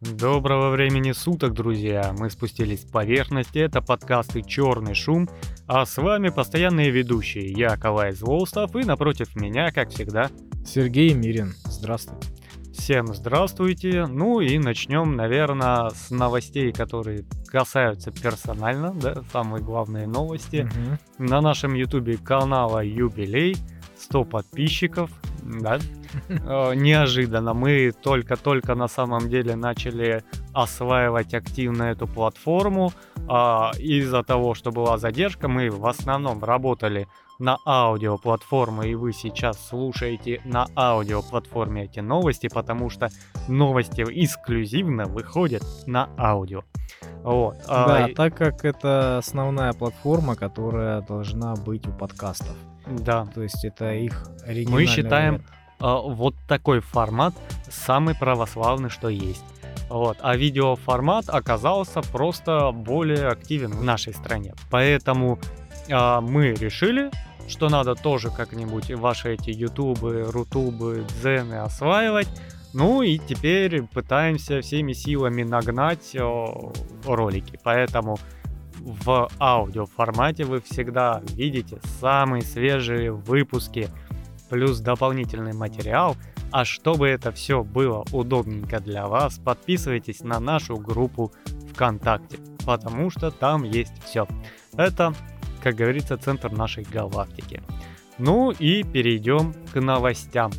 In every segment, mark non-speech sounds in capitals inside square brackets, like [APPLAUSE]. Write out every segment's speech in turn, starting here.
Доброго времени суток, друзья! Мы спустились с поверхности, это подкасты «Черный шум», а с вами постоянные ведущие, я Калай Злоустов и напротив меня, как всегда, Сергей Мирин. Здравствуйте. Всем здравствуйте. Ну и начнем, наверное, с новостей, которые касаются персонально, да, самые главные новости. Мгм. На нашем ютубе канала юбилей, 100 подписчиков, да. Э, Неожиданно. Мы только-только на самом деле начали осваивать активно эту платформу. А, Из-за того, что была задержка, мы в основном работали на аудиоплатформе, и вы сейчас слушаете на аудиоплатформе эти новости, потому что новости эксклюзивно выходят на аудио. Вот. а, Да, и- так как это основная платформа, которая должна быть у подкастов. да. То есть это их оригинальный Мы считаем вариант. А, вот такой формат самый православный, что есть. Вот. А видеоформат оказался просто более активен в нашей стране. Поэтому а, мы решили, что надо тоже как-нибудь ваши эти ютубы, рутубы, дзены осваивать. Ну и теперь пытаемся всеми силами нагнать о, ролики. Поэтому в аудиоформате вы всегда видите самые свежие выпуски, плюс дополнительный материал. А чтобы это все было удобненько для вас, подписывайтесь на нашу группу ВКонтакте, потому что там есть все. Это, как говорится, центр нашей галактики. Ну и перейдем к новостям.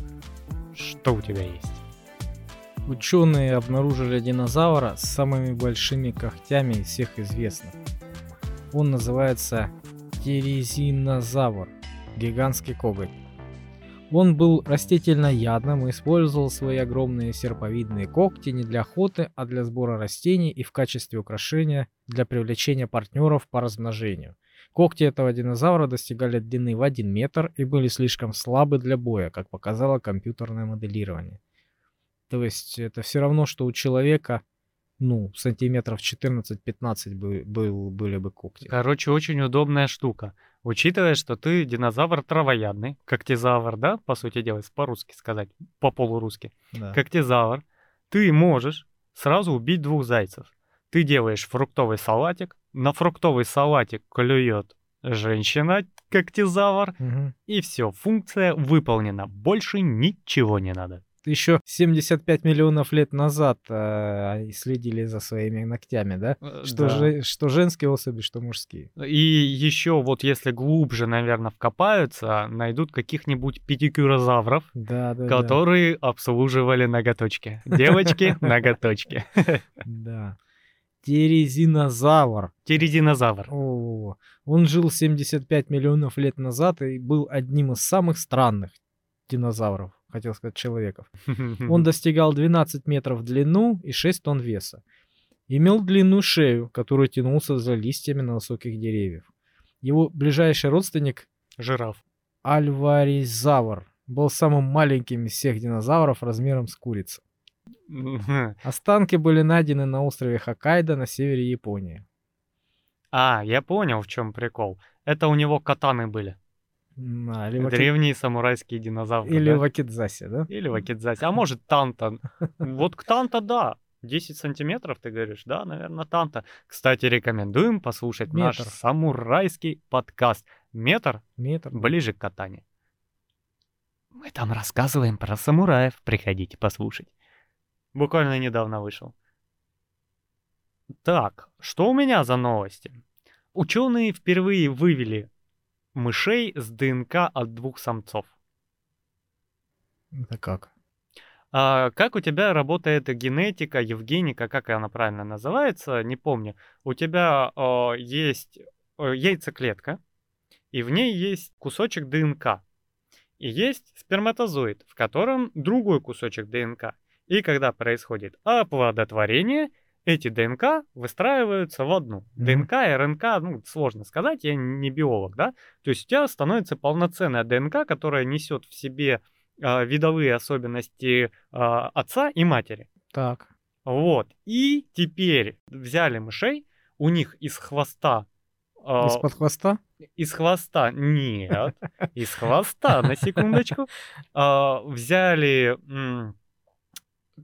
Что у тебя есть? Ученые обнаружили динозавра с самыми большими когтями из всех известных. Он называется терезинозавр, гигантский коготь. Он был растительноядным и использовал свои огромные серповидные когти не для охоты, а для сбора растений и в качестве украшения для привлечения партнеров по размножению. Когти этого динозавра достигали длины в 1 метр и были слишком слабы для боя, как показало компьютерное моделирование. То есть это все равно, что у человека, ну, сантиметров 14-15 бы, был, были бы когти. Короче, очень удобная штука. Учитывая, что ты динозавр травоядный, когтезавр, да, по сути дела, по-русски сказать, по-полурусски. Да. когтезавр, ты можешь сразу убить двух зайцев. Ты делаешь фруктовый салатик, на фруктовый салатик клюет женщина, когтезавр, Мгм. и все, функция выполнена. Больше ничего не надо. Еще 75 миллионов лет назад э, следили за своими ногтями, да? Что, Да. же, что женские особи, что мужские. И еще вот если глубже, наверное, вкопаются, найдут каких-нибудь педикюрозавров, Да, да, которые обслуживали ноготочки. Девочки, [LAUGHS] ноготочки. да. [LAUGHS] Да. Терезинозавр. Терезинозавр. О, он жил 75 миллионов лет назад и был одним из самых странных динозавров, хотел сказать, человеков. [LAUGHS] Он достигал 12 метров в длину и 6 тонн веса. Имел длинную шею, которую тянулся за листьями на высоких деревьях. Его ближайший родственник Жираф. Альваризавр был самым маленьким из всех динозавров размером с курицу. [LAUGHS] Останки были найдены на острове Хоккайдо на севере Японии. А, я понял, в чем прикол. Это у него катаны были. А, или в Аки- Древние самурайские динозавры. или да? в Акидзасе, да? Или в Акидзасе. А может, танта. [LAUGHS] Вот к танта, да. 10 сантиметров, ты говоришь, да, наверное, танта. Кстати, рекомендуем послушать наш Метр. самурайский подкаст. Метр Метр. ближе к катанию. Мы там рассказываем про самураев. Приходите послушать. Буквально недавно вышел. Так, что у меня за новости? Ученые впервые вывели мышей с ДНК от двух самцов. Это как? А как у тебя работает генетика, евгеника, как она правильно называется, не помню. У тебя э, есть э, яйцеклетка, и в ней есть кусочек ДНК. И есть сперматозоид, в котором другой кусочек ДНК. И когда происходит оплодотворение, эти ДНК выстраиваются в одну. Мгм. ДНК и РНК, ну, сложно сказать, я не биолог, да? То есть у тебя становится полноценная ДНК, которая несет в себе а, видовые особенности а, отца и матери. Так. Вот. И теперь взяли мышей, у них из хвоста... а, Из-под хвоста? из хвоста, нет, из хвоста, на секундочку, взяли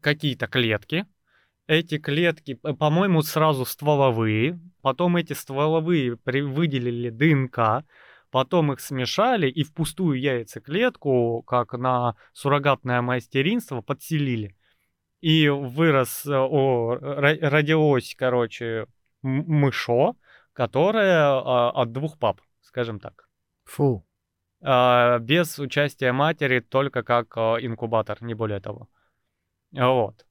какие-то клетки эти клетки, по-моему, сразу стволовые, потом эти стволовые выделили ДНК, потом их смешали и в пустую яйцеклетку, как на суррогатное мастеринство, подселили. И вырос, э, о, родилось, короче, мышо, которое а, от двух пап, скажем так. Фу. А, без участия матери, только как а, инкубатор, не более того. Вот.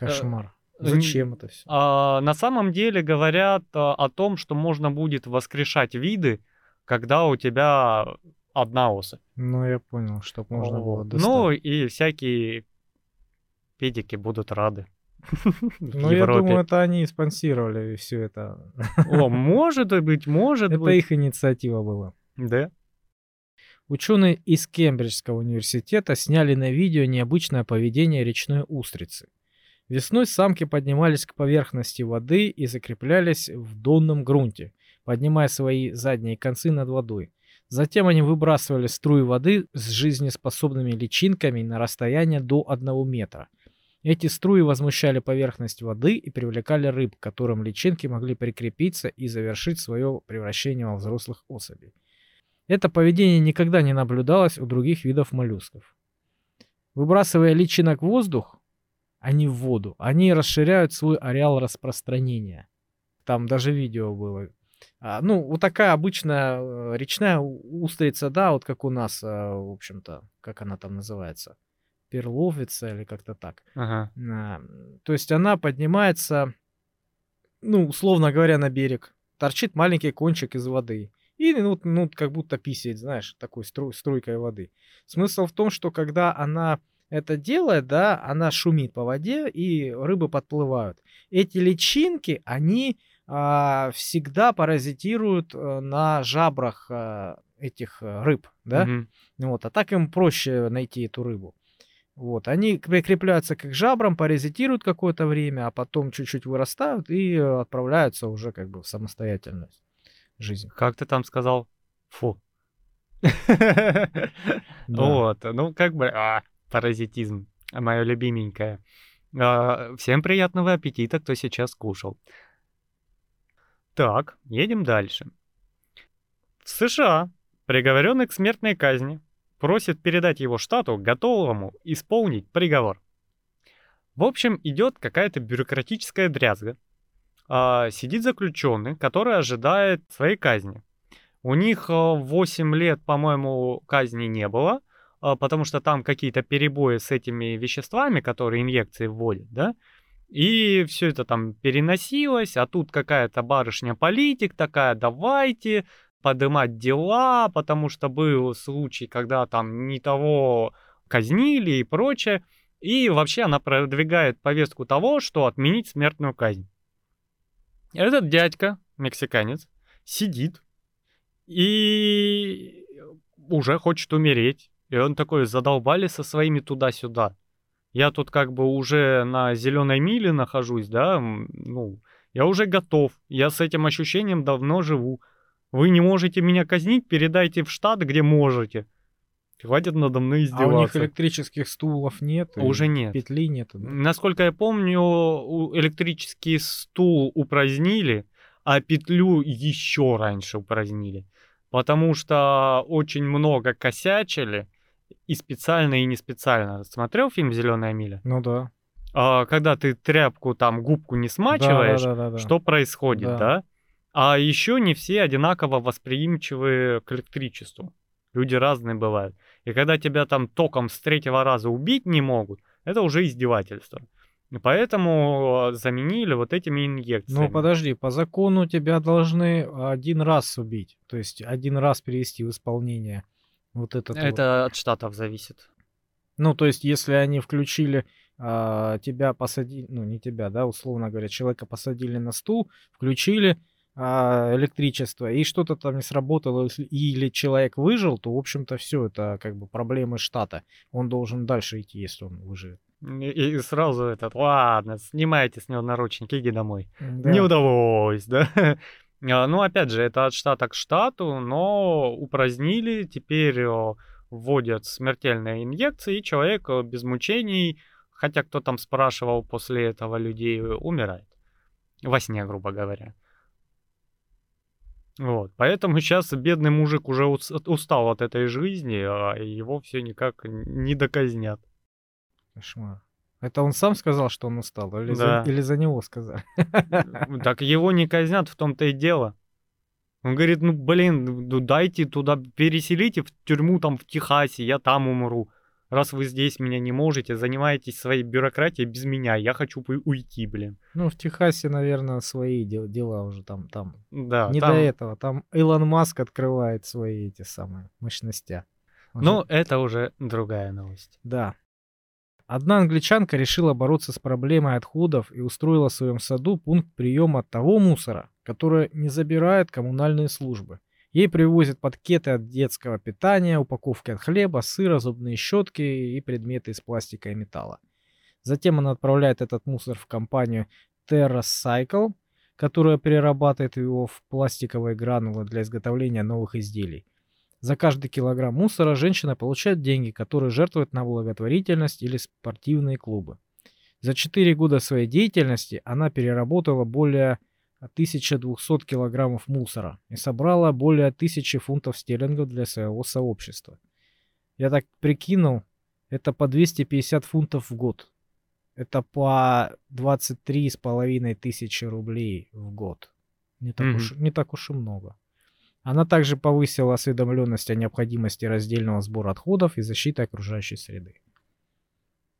Кошмар. Э, Зачем это все? А, на самом деле говорят а, о том, что можно будет воскрешать виды, когда у тебя одна особь. Ну, я понял, чтобы можно было достать. Ну, и всякие педики будут рады. [LAUGHS] Ну, я думаю, это они спонсировали все это. О, может быть, может быть. Это их инициатива была. Да. Ученые из Кембриджского университета сняли на видео необычное поведение речной устрицы. Весной самки поднимались к поверхности воды и закреплялись в донном грунте, поднимая свои задние концы над водой. Затем они выбрасывали струи воды с жизнеспособными личинками на расстояние до 1 метра. Эти струи возмущали поверхность воды и привлекали рыб, к которым личинки могли прикрепиться и завершить свое превращение во взрослых особей. Это поведение никогда не наблюдалось у других видов моллюсков. Выбрасывая личинок в воздух, а не в воду, они расширяют свой ареал распространения. Там даже видео было. А, ну, вот такая обычная э, речная устрица, да, вот как у нас, а, в общем-то, как она там называется, перловица или как-то так. Ага. А, то есть она поднимается, ну, условно говоря, на берег, торчит маленький кончик из воды. И ну, ну как будто писает, знаешь, такой стру, струйкой воды. Смысл в том, что когда она это делает, да, она шумит по воде, и рыбы подплывают. Эти личинки, они а, всегда паразитируют а, на жабрах а, этих а, рыб, да. Угу. Вот, а так им проще найти эту рыбу. Вот, они прикрепляются к жабрам, паразитируют какое-то время, а потом чуть-чуть вырастают и отправляются уже как бы в самостоятельность жизнь. Как ты там сказал? Фу. [LAUGHS] Вот, ну как бы, а, паразитизм, мое любименькое. А, всем приятного аппетита, кто сейчас кушал. Так, едем дальше. В США приговоренный к смертной казни просит передать его штату, готовому исполнить приговор. В общем, идет какая-то бюрократическая дрязга, а, сидит заключенный, который ожидает своей казни. У них 8 а, лет, по-моему, казни не было, потому что там какие-то перебои с этими веществами, которые инъекции вводят, да, и все это там переносилось, а тут какая-то барышня-политик такая, давайте поднимать дела, потому что был случай, когда там не того казнили и прочее. И вообще она продвигает повестку того, что отменить смертную казнь. Этот дядька, мексиканец, сидит и уже хочет умереть. И он такой, задолбали со своими туда-сюда. Я тут как бы уже на зеленой миле нахожусь, да, ну, я уже готов, я с этим ощущением давно живу. Вы не можете меня казнить, передайте в штат, где можете. Хватит надо мной издеваться. А у них электрических стулов нет? Уже нет. Петли нет? Да? Насколько я помню, электрический стул упразднили, а петлю еще раньше упразднили. Потому что очень много косячили, и специально, и не специально. Смотрел фильм «Зеленая миля»? Ну да. А, когда ты тряпку, там, губку не смачиваешь, да, да, да, да, да. что происходит, да? да? А еще не все одинаково восприимчивы к электричеству. Люди разные бывают. И когда тебя там током с третьего раза убить не могут, это уже издевательство. И поэтому а, заменили вот этими инъекциями. Ну подожди, по закону тебя должны один раз убить. То есть один раз перевести в исполнение вот этот Это вот. от штатов зависит. Ну, то есть, если они включили а, тебя посадили, ну не тебя, да, условно говоря, человека посадили на стул, включили, а, электричество, и что-то там не сработало, или человек выжил, то, в общем-то, все это как бы проблемы штата. Он должен дальше идти, если он выживет. И, и сразу этот, ладно, снимайте с него наручники, иди домой. Да. Не удалось, да? [LAUGHS] А, ну, опять же, это от штата к штату, но упразднили, теперь вводят смертельные инъекции, и человек без мучений Хотя кто там спрашивал после этого людей, умирает. Во сне, грубо говоря. Вот, поэтому сейчас бедный мужик уже устал от этой жизни, а его все никак не доказнят. Кошмар. Это он сам сказал, что он устал, или, да. за, или за него сказали? [LAUGHS] Так его не казнят, в том-то и дело. Он говорит, ну блин, дайте туда, переселите в тюрьму там в Техасе, я там умру. Раз вы здесь меня не можете, занимаетесь своей бюрократией без меня, я хочу уйти, блин. Ну, в Техасе, наверное, свои дел- дела уже там, там. Да. Не там... до этого. Там Илон Маск открывает свои эти самые мощности. Уже... Ну, это уже другая новость. Да. Одна англичанка решила бороться с проблемой отходов и устроила в своем саду пункт приема того мусора, который не забирает коммунальные службы. Ей привозят пакеты от детского питания, упаковки от хлеба, сыра, зубные щетки и предметы из пластика и металла. Затем она отправляет этот мусор в компанию TerraCycle, которая перерабатывает его в пластиковые гранулы для изготовления новых изделий. За каждый килограмм мусора женщина получает деньги, которые жертвует на благотворительность или спортивные клубы. За 4 года своей деятельности она переработала более 1200 килограммов мусора и собрала более 1000 фунтов стерлингов для своего сообщества. Я так прикинул, это по 250 фунтов в год. Это по 23 с половиной тысячи рублей в год. Не так, mm-hmm. уж, не так уж и много. Она также повысила осведомленность о необходимости раздельного сбора отходов и защиты окружающей среды.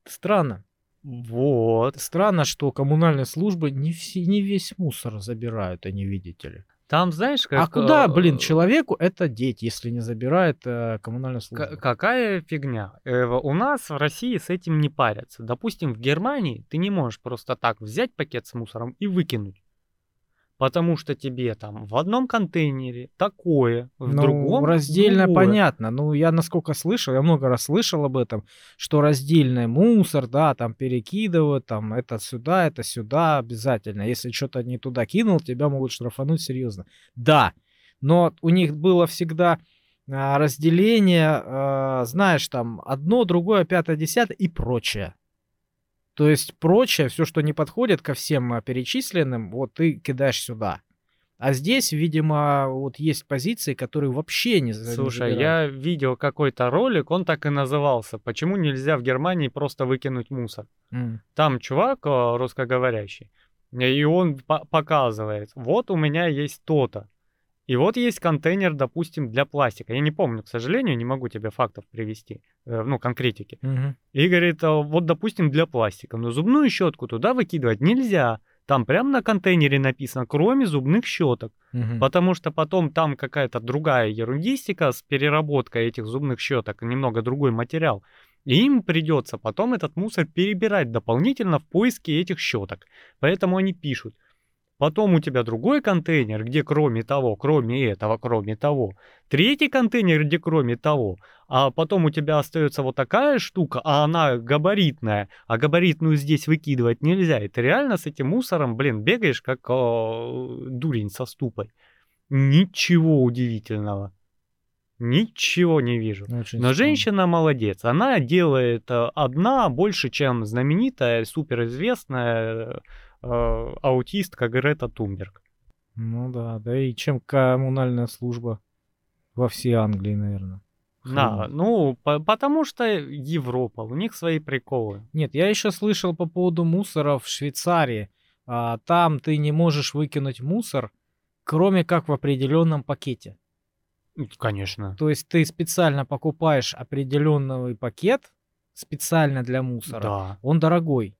Странно. Вот. Странно, что коммунальные службы не, все, не весь мусор забирают, они, видите ли. Там, знаешь, как... А куда, блин, человеку это деть, если не забирает э, коммунальная служба? какая фигня? Э, у нас в России с этим не парятся. Допустим, в Германии ты не можешь просто так взять пакет с мусором и выкинуть. Потому что тебе там в одном контейнере такое, в ну, другом раздельно другое. понятно. Ну, я насколько слышал, я много раз слышал об этом, что раздельный мусор, да, там перекидывают, там это сюда, это сюда обязательно. Если что-то не туда кинул, тебя могут штрафануть серьезно. Да, но у них было всегда а, разделение, а, знаешь, там одно, другое, пятое, десятое и прочее. То есть прочее, все, что не подходит ко всем а, перечисленным, вот ты кидаешь сюда. А здесь, видимо, вот есть позиции, которые вообще не Слушай, не я видел какой-то ролик, он так и назывался. Почему нельзя в Германии просто выкинуть мусор? Mm. Там чувак а, русскоговорящий, и он показывает, вот у меня есть то-то. И вот есть контейнер, допустим, для пластика. Я не помню, к сожалению, не могу тебе фактов привести, э, ну, конкретики. Угу. И говорит, «А вот, допустим, для пластика. Но зубную щетку туда выкидывать нельзя. Там прямо на контейнере написано, кроме зубных щеток. Угу. Потому что потом там какая-то другая ерундистика с переработкой этих зубных щеток, немного другой материал. И им придется потом этот мусор перебирать дополнительно в поиске этих щеток. Поэтому они пишут, Потом у тебя другой контейнер, где кроме того, кроме этого, кроме того. Третий контейнер, где кроме того. А потом у тебя остается вот такая штука, а она габаритная. А габаритную здесь выкидывать нельзя. И ты реально с этим мусором, блин, бегаешь как э, дурень со ступой. Ничего удивительного. Ничего не вижу. Очень Но женщина молодец. Она делает э, одна больше, чем знаменитая, суперизвестная аутистка Грета Тумберг. Ну да, да и чем коммунальная служба во всей Англии, наверное. Да, ну, по потому что Европа, у них свои приколы. Нет, я еще слышал по поводу мусора в Швейцарии. А, там ты не можешь выкинуть мусор, кроме как в определенном пакете. Конечно. То есть ты специально покупаешь определенный пакет специально для мусора. Да. Он дорогой.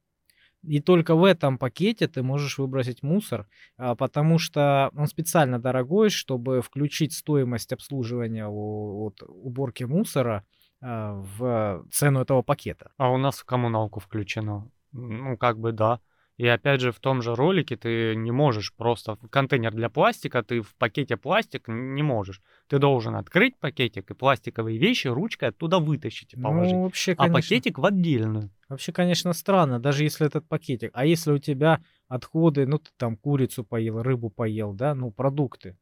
И только в этом пакете ты можешь выбросить мусор, а, потому что он специально дорогой, чтобы включить стоимость обслуживания вот, уборки мусора а, в цену этого пакета. А у нас в коммуналку включено. Ну, как бы да. И опять же, в том же ролике ты не можешь просто контейнер для пластика, ты в пакете пластик не можешь. Ты должен открыть пакетик и пластиковые вещи ручкой оттуда вытащить и ну, положить. Ну, вообще, конечно, а пакетик в отдельную. Вообще, конечно, странно, даже если этот пакетик. А если у тебя отходы, ну, ты там курицу поел, рыбу поел, да, ну, продукты.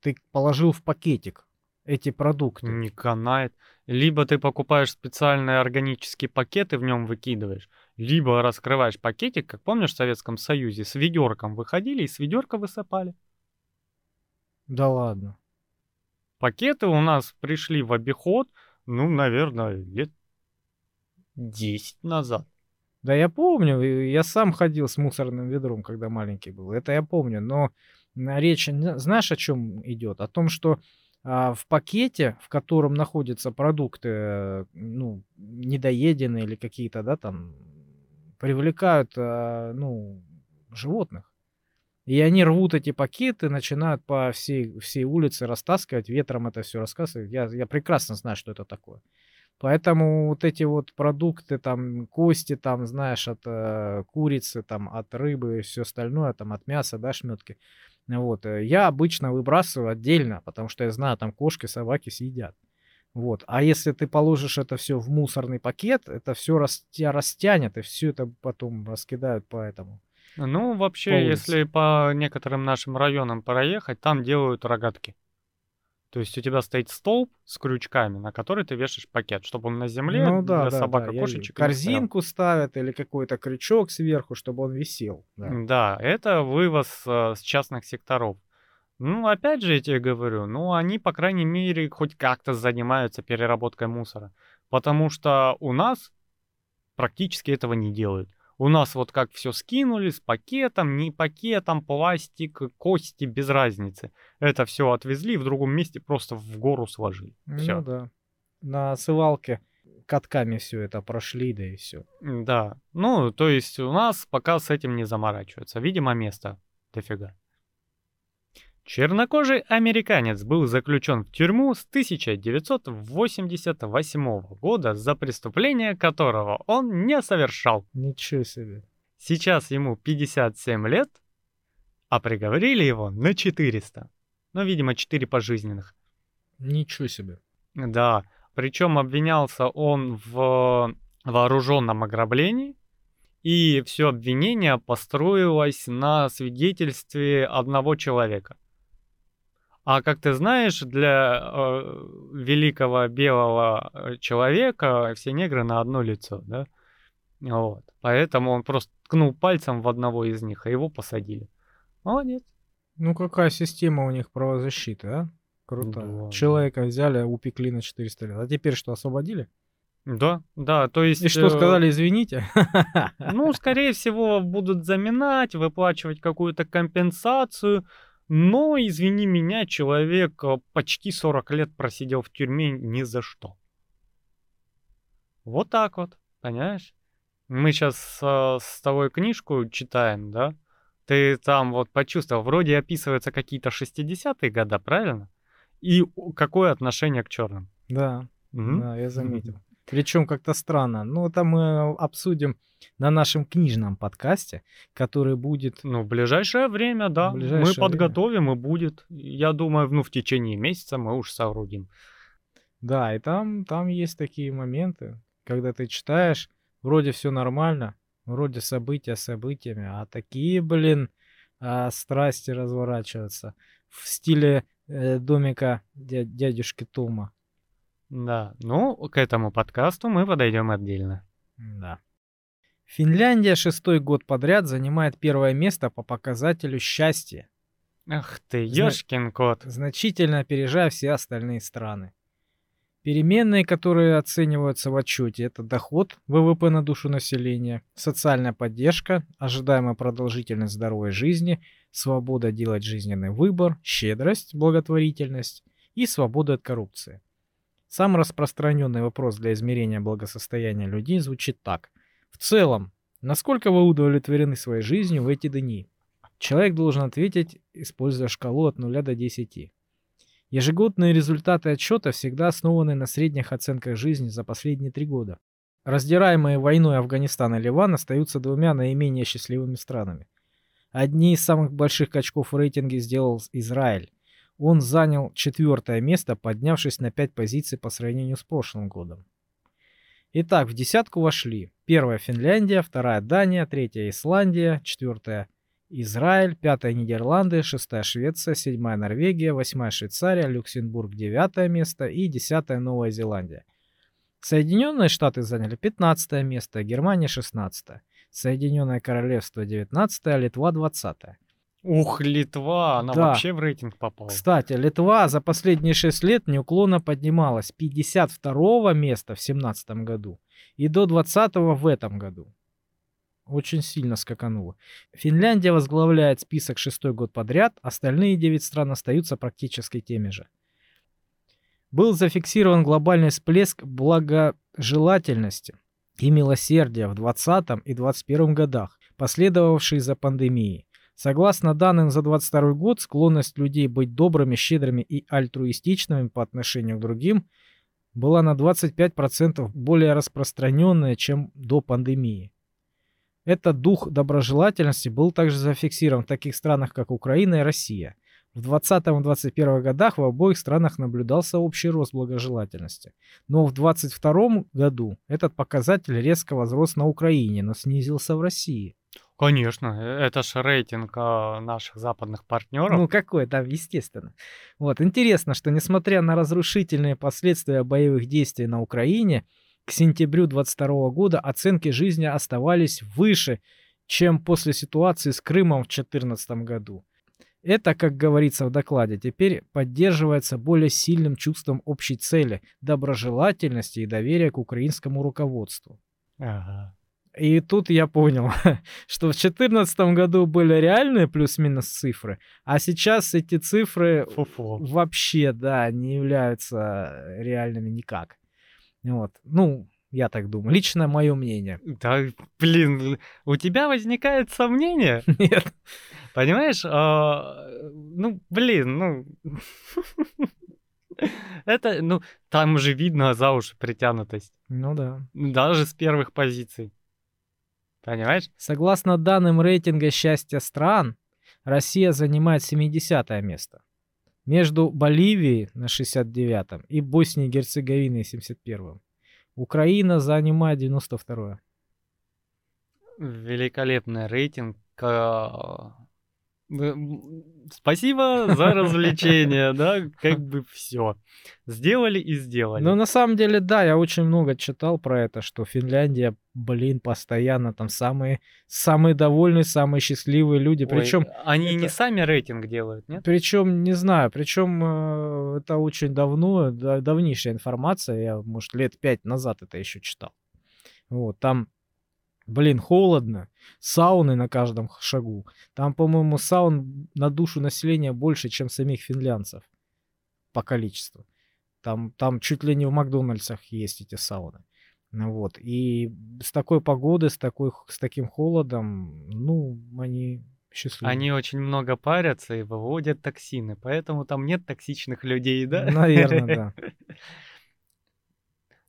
Ты положил в пакетик эти продукты. Не канает. Либо ты покупаешь специальный органический пакет и в нем выкидываешь, Либо раскрываешь пакетик, как помнишь в Советском Союзе, с ведерком выходили и с ведерка высыпали. Да ладно. Пакеты у нас пришли в обиход, ну, наверное, лет 10 назад. Да я помню, я сам ходил с мусорным ведром, когда маленький был. Это я помню, но речь, знаешь, о чем идет? О том, что а, в пакете, в котором находятся продукты, ну, недоеденные или какие-то, да, там, привлекают, а, ну, животных. И они рвут эти пакеты, начинают по всей, всей улице растаскивать, ветром это все рассказывать. Я, я прекрасно знаю, что это такое. Поэтому вот эти вот продукты, там, кости, там, знаешь, от э, курицы, там, от рыбы и все остальное, там, от мяса, да, шметки. Вот. Э, я обычно выбрасываю отдельно, потому что я знаю, там кошки, собаки съедят. Вот. А если ты положишь это все в мусорный пакет, это все рас... тебя растянет, и все это потом раскидают по этому. Ну, вообще, по если по некоторым нашим районам проехать, там делают рогатки. То есть у тебя стоит столб с крючками, на который ты вешаешь пакет, чтобы он на земле ну, да, для да, собак да. и кошечек. Корзинку ставят или какой-то крючок сверху, чтобы он висел. Да, да это вывоз э, с частных секторов. Ну, опять же, я тебе говорю, ну, они, по крайней мере, хоть как-то занимаются переработкой мусора. Потому что у нас практически этого не делают. У нас вот как все скинули с пакетом, не пакетом, пластик, кости, без разницы. Это все отвезли в другом месте просто в гору сложили. Всё. Ну да. На свалке катками все это прошли, да и все. Да. Ну, то есть у нас пока с этим не заморачиваются. Видимо, место дофига. Чернокожий американец был заключен в тюрьму с 1988 года за преступление которого он не совершал. Ничего себе. Сейчас ему 57 лет, а приговорили его на 400. Ну, видимо, 4 пожизненных. Ничего себе. Да, причем обвинялся он в вооруженном ограблении, и все обвинение построилось на свидетельстве одного человека. А как ты знаешь, для э, великого белого э, человека все негры на одно лицо, да? Вот. Поэтому он просто ткнул пальцем в одного из них, а его посадили. Молодец. Ну какая система у них правозащиты, а? Круто. Да, Человека взяли, упекли на 400 лет. А теперь что, освободили? Да, да, то есть... И что э, сказали, извините? Ну, [LAUGHS] скорее всего, будут заминать, выплачивать какую-то компенсацию, но, извини меня, человек э, почти 40 лет просидел в тюрьме ни за что. Вот так вот, понимаешь? Мы сейчас э, с тобой книжку читаем, да? Ты там вот почувствовал, вроде описываются какие-то 60-е года, правильно? И какое отношение к черным? Да, mm-hmm. да, я заметил. Причем как-то странно. Ну, это мы обсудим на нашем книжном подкасте, который будет... Ну, в ближайшее время, да. Ближайшее мы подготовим время. и будет. Я думаю, ну, в течение месяца мы уж соорудим. Да, и там, там есть такие моменты, когда ты читаешь, вроде все нормально, вроде события событиями, а такие, блин, а, страсти разворачиваются в стиле э, домика дядюшки Тома. Да, ну, к этому подкасту мы подойдем отдельно. Да. Финляндия шестой год подряд занимает первое место по показателю счастья. Ах ты, ёшкин кот. Значительно опережая все остальные страны. Переменные, которые оцениваются в отчете, это доход ВВП на душу населения, социальная поддержка, ожидаемая продолжительность здоровой жизни, свобода делать жизненный выбор, щедрость, благотворительность и свобода от коррупции. Самый распространенный вопрос для измерения благосостояния людей звучит так – в целом, насколько вы удовлетворены своей жизнью в эти дни? Человек должен ответить, используя шкалу от 0 до 10. Ежегодные результаты отчета всегда основаны на средних оценках жизни за последние три года. Раздираемые войной Афганистан и Ливан остаются двумя наименее счастливыми странами. Одни из самых больших качков в рейтинге сделал Израиль. Он занял четвертое место, поднявшись на пять позиций по сравнению с прошлым годом. Итак, в десятку вошли первая Финляндия, вторая Дания, третья Исландия, четвертая Израиль, пятая Нидерланды, шестая Швеция, седьмая Норвегия, восьмая Швейцария, Люксембург девятое место и десятая Новая Зеландия. Соединенные Штаты заняли 15 место, Германия 16. Соединенное Королевство 19, Литва 20. Ух, Литва, она Да. вообще в рейтинг попала. Кстати, Литва за последние 6 лет неуклонно поднималась с 52 места в 17 году и до 20 в этом году. Очень сильно скакануло. Финляндия возглавляет список шестой год подряд, остальные 9 стран остаются практически теми же. Был зафиксирован глобальный всплеск благожелательности и милосердия в 2020 и 2021 годах, последовавший за пандемией. Согласно данным за 22 год, склонность людей быть добрыми, щедрыми и альтруистичными по отношению к другим была на 25% более распространенная, чем до пандемии. Этот дух доброжелательности был также зафиксирован в таких странах, как Украина и Россия. В 2020-2021 годах в обоих странах наблюдался общий рост благожелательности. Но в 2022 году этот показатель резко возрос на Украине, но снизился в России. Конечно, э, это ж рейтинг а, наших западных партнеров. Ну, какой там, естественно. Вот, интересно, что несмотря на разрушительные последствия боевых действий на Украине, к сентябрю 22 года оценки жизни оставались выше, чем после ситуации с Крымом в 2014 году. Это, как говорится в докладе, теперь поддерживается более сильным чувством общей цели, доброжелательности и доверия к украинскому руководству. Ага. И тут я понял, [LAUGHS] что в 2014 году были реальные плюс-минус цифры, а сейчас эти цифры Фу-фу. вообще, да, не являются реальными никак. Вот. Ну, я так думаю. Лично мое мнение. [LAUGHS] Да, блин, у тебя возникает сомнение, [LAUGHS] Нет. понимаешь? А, ну, блин, ну... Это, ну, там же видно за уши притянутость. Ну да. Даже с первых позиций. Понимаешь? Согласно данным рейтинга счастья стран, Россия занимает 70 место. Между Боливией на 69 и Боснией и Герцеговиной 71 Украина занимает 92 Великолепный рейтинг. Спасибо за [LAUGHS] развлечение, да, как бы все. Сделали и сделали. Но на самом деле, да, я очень много читал про это, что Финляндия, блин, постоянно там самые, самые довольные, самые счастливые люди. Причем, они не это- сами рейтинг делают, нет? причем, не знаю, причем э, это очень давно, да- давнейшая информация, я, может, лет пять назад это еще читал. Вот, там, блин, холодно, сауны на каждом шагу. Там, по-моему, саун на душу населения больше, чем самих финлянцев по количеству. Там, там чуть ли не в Макдональдсах есть эти сауны. Ну Вот. И с такой погодой, с, такой, с таким холодом, ну, они счастливы. Они очень много парятся и выводят токсины, поэтому там нет токсичных людей, да? Наверное, да. [LAUGHS]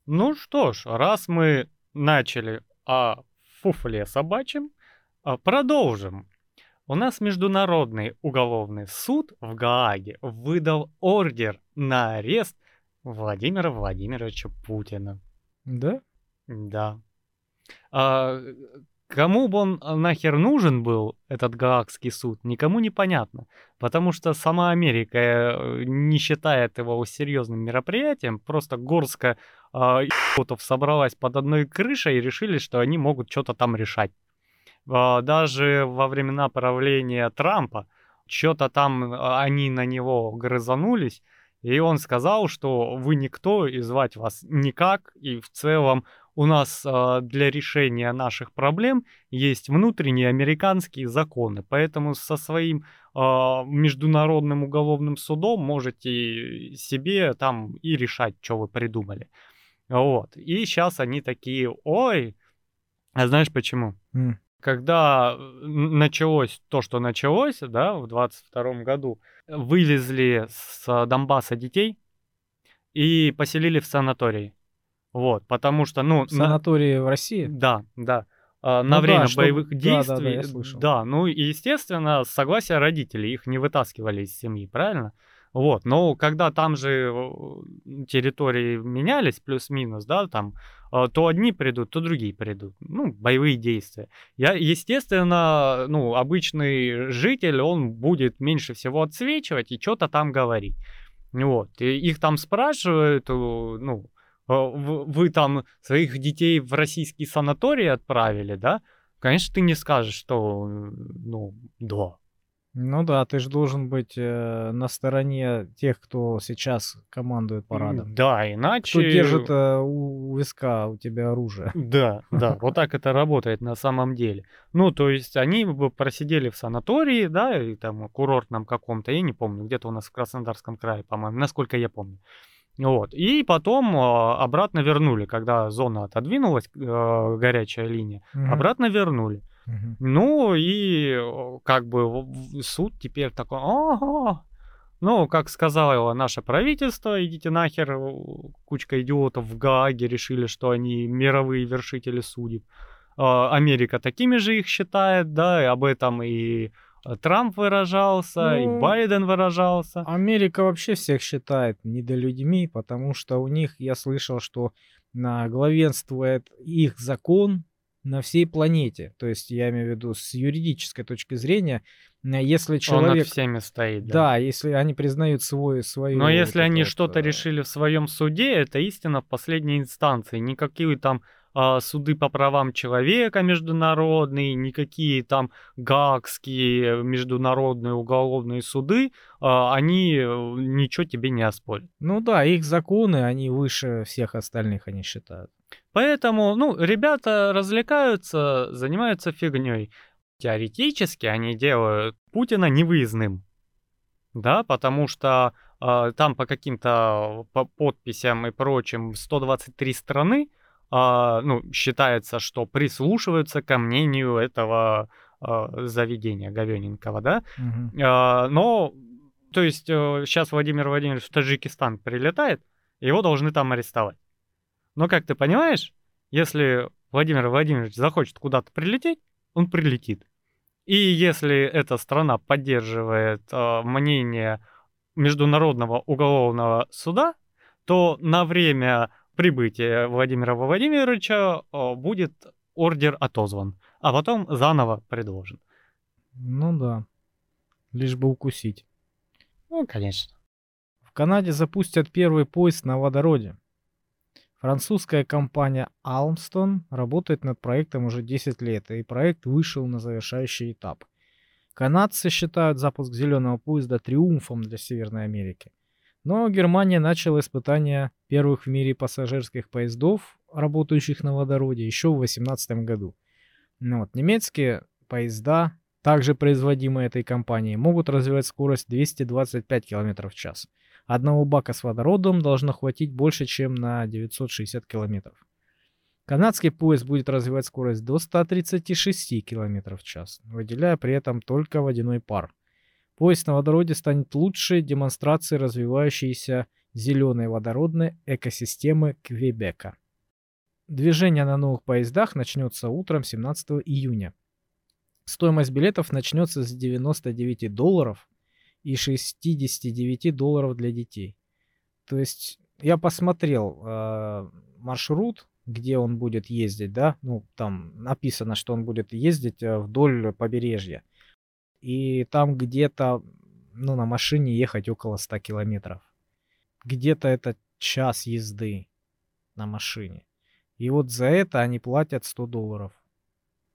Ну что ж, раз мы начали о фуфле собачьем, а, продолжим. У нас Международный уголовный суд в Гааге выдал ордер на арест Владимира Владимировича Путина. Да? Да. А, кому бы он а, нахер нужен был, этот Гаагский суд, никому не понятно. Потому что сама Америка э, не считает его серьезным мероприятием. Просто горстка идиотов собралась под одной крышей и решили, что они могут что-то там решать. А, Даже во времена правления Трампа что-то там они на него грызанулись, и он сказал, что вы никто и звать вас никак, и в целом у нас а, для решения наших проблем есть внутренние американские законы, поэтому со своим а, международным уголовным судом можете себе там и решать, что вы придумали. Вот. И сейчас они такие, ой, а знаешь почему? М. Когда э, началось то, что началось, да, в 22 году, вывезли с Донбасса детей и поселили в санатории. Вот, потому что, ну, В на- санатории в России? да, да. А, Ну на да, время чтобы- боевых да, да, да, действий. я слышал. да, ну и естественно, с согласия родителей их не вытаскивали из семьи, правильно? Вот, но когда там же э, территории менялись плюс-минус, да, там, э, то одни придут, то другие придут. Ну, боевые действия. Я, естественно, ну, обычный житель, он будет меньше всего отсвечивать и что-то там говорить. Вот, и их там спрашивают, э, ну, вы, вы там своих детей в российский санаторий отправили, да? Конечно, ты не скажешь, что, ну, да, ну да, ты же должен быть э, на стороне тех, кто сейчас командует парадом. Да, иначе... Кто держит э, у, у виска у тебя оружие. [LAUGHS] Да, да, вот так это работает на самом деле. Ну, то есть они бы просидели в санатории, да, и там курортном каком-то, я не помню, где-то у нас в Краснодарском крае, по-моему, насколько я помню. Вот. И потом э, обратно вернули, когда зона отодвинулась, э, горячая линия, угу. обратно вернули. Угу. Ну и как бы суд теперь такой, ага, ну, как сказала наше правительство, идите нахер, кучка идиотов в Гааге решили, что они мировые вершители судеб. А, Америка такими же их считает, да, и об этом и Трамп выражался, ну, и Байден выражался. Америка вообще всех считает недолюдьми, потому что у них, я слышал, что на главенствует их закон, на всей планете. То есть я имею в виду с юридической точки зрения, если человек... Он над всеми стоит, да. Да, если они признают свой, свою... Но если вот они вот, что-то э... решили в своем суде, это истина в последней инстанции. Никакие там суды по правам человека международные, никакие там гаагские международные уголовные суды, а, они э, ничего тебе не оспорят. Ну да, их законы, они выше всех остальных, они считают. Поэтому, ну, ребята развлекаются, занимаются фигней. Теоретически они делают Путина невыездным. Да, потому что э, там по каким-то по подписям и прочим 123 страны, ну, считается, что прислушиваются ко мнению этого э, заведения говененького, да. Угу. Э, но, то есть, э, сейчас Владимир Владимирович в Таджикистан прилетает, его должны там арестовать. Но как ты понимаешь, если Владимир Владимирович захочет куда-то прилететь, он прилетит. И если эта страна поддерживает э, мнение Международного уголовного суда, то на время прибытия Владимира Владимировича э, будет ордер отозван, а потом заново предложен. Ну да, лишь бы укусить. Ну, конечно. В Канаде запустят первый поезд на водороде. Французская компания Almston работает над проектом уже 10 лет, и проект вышел на завершающий этап. Канадцы считают запуск зеленого поезда триумфом для Северной Америки. Но Германия начала испытания первых в мире пассажирских поездов, работающих на водороде, еще в 2018 году. Ну вот, немецкие поезда, также производимые этой компанией, могут развивать скорость 225 км в час – Одного бака с водородом должно хватить больше, чем на 960 километров. Канадский поезд будет развивать скорость до 136 км в час, выделяя при этом только водяной пар. Поезд на водороде станет лучшей демонстрацией развивающейся зеленой водородной экосистемы Квебека. Движение на новых поездах начнется утром 17 июня. Стоимость билетов начнется с 99 долларов и 69 долларов для детей. То есть я посмотрел э, маршрут, где он будет ездить, да, ну там написано, что он будет ездить э, вдоль побережья. И там где-то, ну на машине ехать около 100 километров. Где-то это час езды на машине. И вот за это они платят 100 долларов.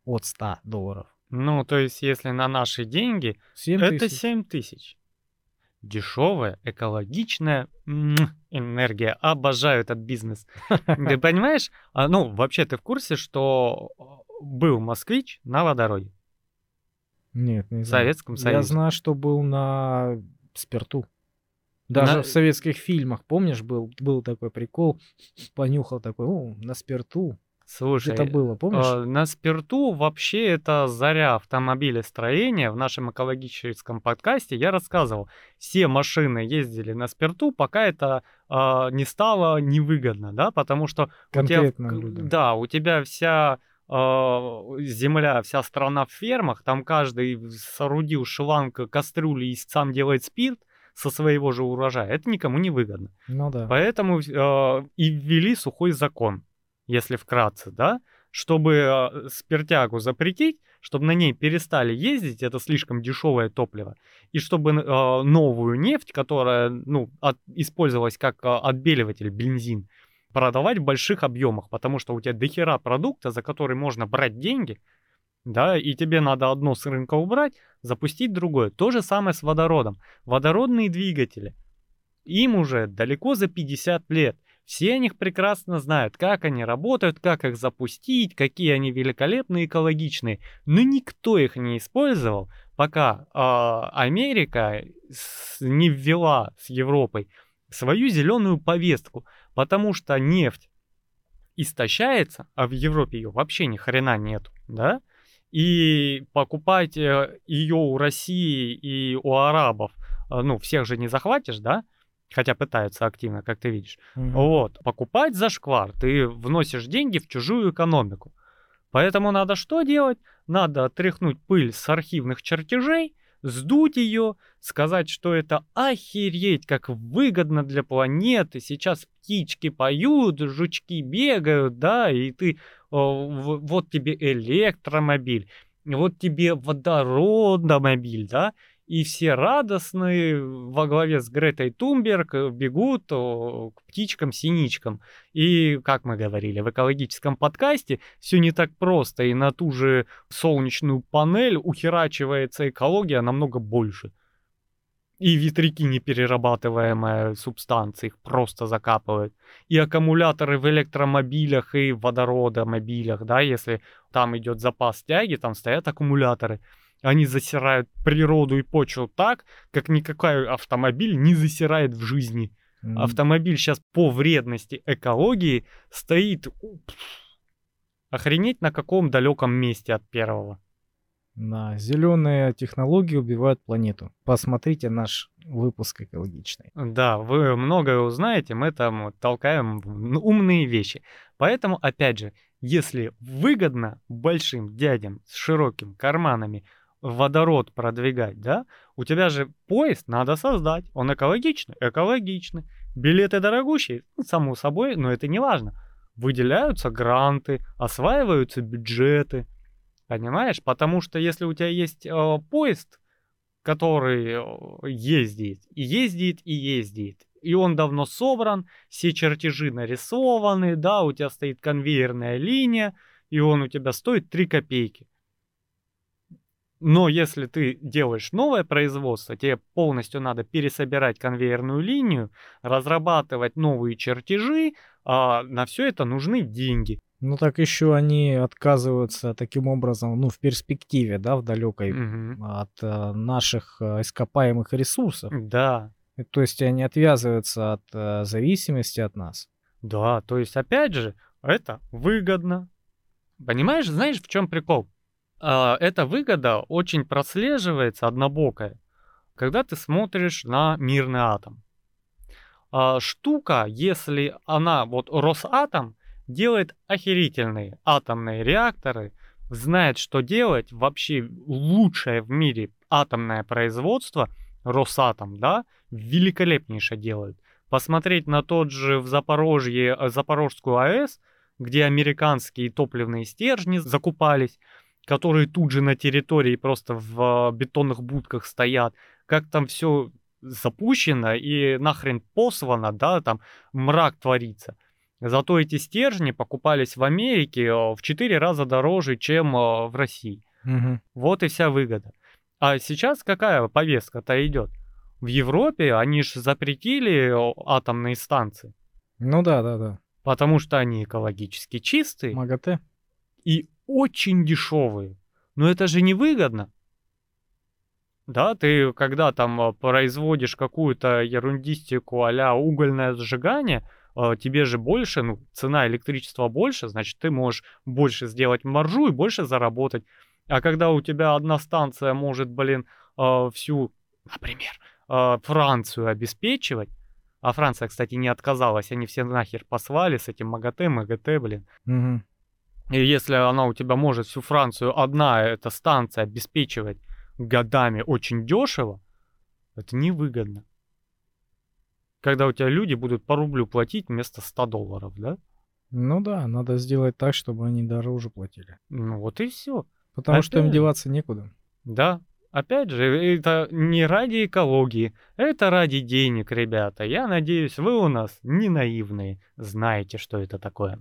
От 100 долларов. Ну, то есть, если на наши деньги, 7 это тысяч. 7 тысяч. Дешевая, экологичная энергия. Обожаю этот бизнес. Ты [LAUGHS] понимаешь? А, ну, вообще, ты в курсе, что был москвич на водороде? Нет, не знаю. В Советском Союзе. Я знаю, что был на спирту. Даже на... в советских фильмах, помнишь, был, был такой прикол, понюхал такой, о, на спирту. Слушай, это было, помнишь? Э, на спирту вообще это заря автомобилестроения. В нашем экологическом подкасте я рассказывал, все машины ездили на спирту, пока это э, не стало невыгодно, да, потому что Конкретно у тебя, да, у тебя вся земля, вся страна в фермах, там каждый соорудил шланг кастрюли и сам делает спирт со своего же урожая. Это никому не выгодно. Ну да. Поэтому э, и ввели сухой закон если вкратце, да, чтобы э, спиртягу запретить, чтобы на ней перестали ездить, это слишком дешевое топливо, и чтобы э, новую нефть, которая ну, от, использовалась как э, отбеливатель, бензин, продавать в больших объемах, потому что у тебя дохера продукта, за который можно брать деньги, да, и тебе надо одно с рынка убрать, запустить другое. То же самое с водородом. Водородные двигатели, им уже далеко за 50 лет. Все о них прекрасно знают, как они работают, как их запустить, какие они великолепные, экологичные. Но никто их не использовал, пока э, Америка не ввела с Европой свою зеленую повестку, потому что нефть истощается, а в Европе ее вообще ни хрена нету, да? И покупать э, ее у России и у арабов, э, ну, всех же не захватишь, да? Хотя пытаются активно, как ты видишь. Угу. Вот, покупать за шквар, ты вносишь деньги в чужую экономику. Поэтому надо что делать? Надо отряхнуть пыль с архивных чертежей, сдуть ее, сказать, что это охереть, как выгодно для планеты. Сейчас птички поют, жучки бегают, да, и ты, вот тебе электромобиль, вот тебе водородомобиль, да, и все радостные во главе с Гретой Тумберг э, бегут к птичкам-синичкам. И, как мы говорили в экологическом подкасте, все не так просто, и на ту же солнечную панель ухерачивается экология намного больше. И ветряки неперерабатываемая субстанция, их просто закапывают. И аккумуляторы в электромобилях и водородомобилях, да, если там идет запас тяги, там стоят аккумуляторы – они засирают природу и почву так, как никакой автомобиль не засирает в жизни. Mm. Автомобиль сейчас по вредности экологии стоит охренеть на каком далеком месте от первого. Да, зеленые технологии убивают планету. Посмотрите наш выпуск экологичный. Да, вы многое узнаете, мы там толкаем умные вещи. Поэтому, опять же, если выгодно большим дядям с широкими карманами водород продвигать, да, у тебя же поезд надо создать. Он экологичный? Экологичный. Билеты дорогущие? Ну, само собой, но это не важно. Выделяются гранты, осваиваются бюджеты. Понимаешь? Потому что если у тебя есть э, поезд, который э, ездит, и ездит, и ездит, и он давно собран, все чертежи нарисованы, да, у тебя стоит конвейерная линия, и он у тебя стоит 3 копейки. Но если ты делаешь новое производство, тебе полностью надо пересобирать конвейерную линию, разрабатывать новые чертежи, а на все это нужны деньги. Ну так еще они отказываются таким образом, ну в перспективе, да, в далекой угу. от э, наших э, ископаемых ресурсов. Да. То есть они отвязываются от зависимости от нас. Да, то есть опять же это выгодно. Понимаешь, знаешь в чем прикол? А, эта выгода очень прослеживается однобокая, когда ты смотришь на мирный атом. А, штука, если она, вот Росатом делает охерительные атомные реакторы, знает, что делать, вообще лучшее в мире атомное производство, Росатом, да, великолепнейше делает. Посмотреть на тот же в Запорожье, э, Запорожскую АЭС, где американские топливные стержни закупались, которые тут же на территории просто в а, бетонных будках стоят, как там все запущено и нахрен послано, да, там мрак творится. Зато эти стержни покупались в Америке а, в 4 раза дороже, чем а, в России. Угу. Вот и вся выгода. А сейчас какая повестка-то идет? В Европе они же запретили атомные станции. Ну да, да, да. Потому что они экологически чистые. МАГАТЭ. И очень дешевые. Но это же невыгодно. Да, ты когда там а, производишь какую-то ерундистику а угольное сжигание, а, тебе же больше, ну, цена электричества больше, значит, ты можешь больше сделать маржу и больше заработать. А когда у тебя одна станция может, блин, а, всю, например, Францию обеспечивать, а Франция, кстати, не отказалась, они все нахер послали с этим МАГАТЭ, МАГАТЭ, блин. Угу. И если она у тебя может всю Францию одна эта станция обеспечивать годами очень дешево, это невыгодно. Когда у тебя люди будут по рублю платить вместо 100 долларов, да? Ну да, надо сделать так, чтобы они дороже платили. Ну вот и все. Потому а что им деваться некуда. Да. Опять же, это не ради экологии, это ради денег, ребята. Я надеюсь, вы у нас не наивные, знаете, что это такое.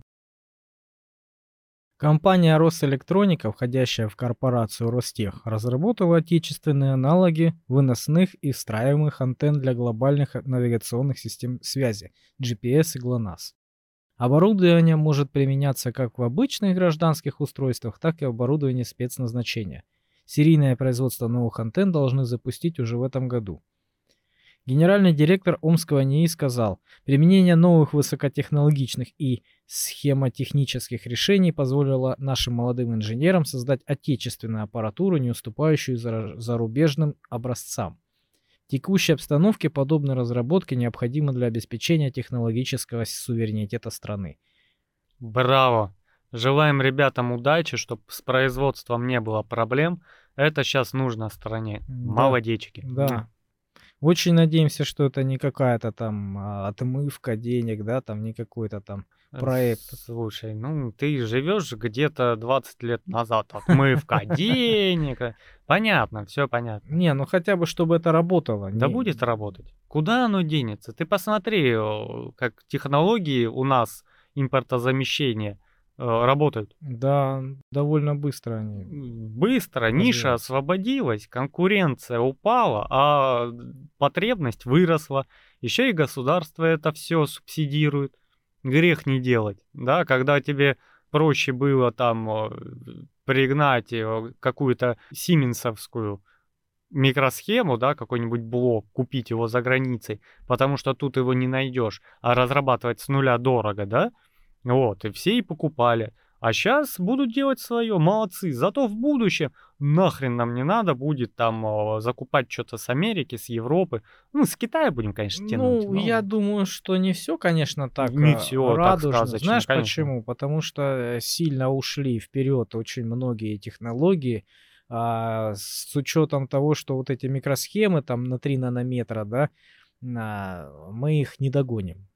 Компания Росэлектроника, входящая в корпорацию Ростех, разработала отечественные аналоги выносных и встраиваемых антенн для глобальных навигационных систем связи GPS и GLONASS. Оборудование может применяться как в обычных гражданских устройствах, так и в оборудовании спецназначения. Серийное производство новых антенн должны запустить уже в этом году. Генеральный директор Омского НИИ сказал, применение новых высокотехнологичных и схемотехнических решений позволило нашим молодым инженерам создать отечественную аппаратуру, не уступающую зарубежным образцам. В текущей обстановке подобные разработки необходимы для обеспечения технологического суверенитета страны. Браво! Желаем ребятам удачи, чтобы с производством не было проблем. Это сейчас нужно стране. Да. Молодечки. Да. Очень надеемся, что это не какая-то там а, отмывка денег, да, там не какой-то там э, проект. Слушай, ну ты живешь где-то 20 лет назад, отмывка денег. Э, понятно, все понятно. Не, ну хотя бы, чтобы это работало. Да не... будет работать. Куда оно денется? Ты посмотри, как технологии у нас импортозамещения Э, работают. Да, довольно быстро они. Быстро, ниша освободилась, конкуренция упала, а потребность выросла. Еще и государство это все субсидирует. Грех не делать, да, когда тебе проще было там э, пригнать э, какую-то сименсовскую микросхему, да, какой-нибудь блок, купить его за границей, потому что тут его не найдешь, а разрабатывать с нуля дорого, да, вот, и все и покупали. А сейчас будут делать свое, молодцы. Зато в будущем нахрен нам не надо будет там о, закупать что-то с Америки, с Европы. Ну, с Китая будем, конечно, тянуть. Ну, но... я думаю, что не все, конечно, так не а, все радужно. Так сказочно, Знаешь конечно. почему? Потому что э, сильно ушли вперед очень многие технологии. А, с учетом того, что вот эти микросхемы там на 3 нанометра, да, а, мы их не догоним.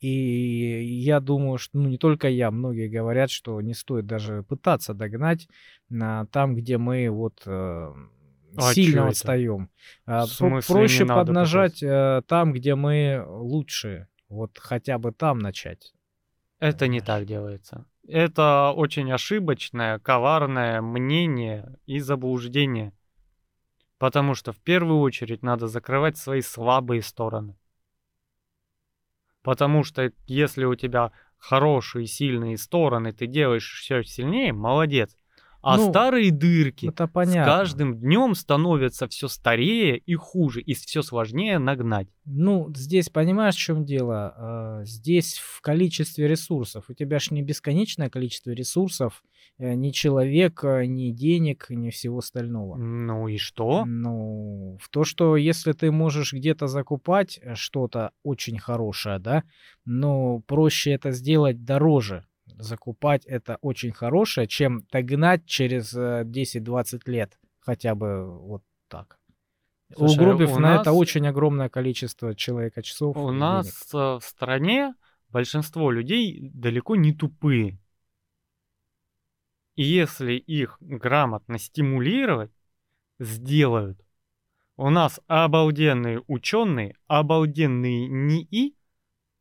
И я думаю, что ну, не только я, многие говорят, что не стоит даже пытаться догнать на, там, где мы вот э, а сильно отстаем. А, проще поднажать э, там, где мы лучше. Вот хотя бы там начать. Это не так делается. Это очень ошибочное, коварное мнение и заблуждение. Потому что в первую очередь надо закрывать свои слабые стороны. Потому что если у тебя хорошие, сильные стороны, ты делаешь все сильнее, молодец. А ну, старые дырки это понятно. с каждым днем становятся все старее и хуже, и все сложнее нагнать. Ну, здесь понимаешь, в чем дело? А, здесь в количестве ресурсов. У тебя же не бесконечное количество ресурсов, э, ни человека, ни денег, ни всего остального. Ну и что? Ну, в то, что если ты можешь где-то закупать э, что-то очень хорошее, да, но проще это сделать дороже, закупать это очень хорошее, чем догнать через 10-20 э, лет хотя бы вот так. Слушай, Угробив на нас... это очень огромное количество человека часов. У нас денег. в стране большинство людей далеко не тупые. И если их грамотно стимулировать, сделают. У нас обалденные ученые, обалденные НИИ,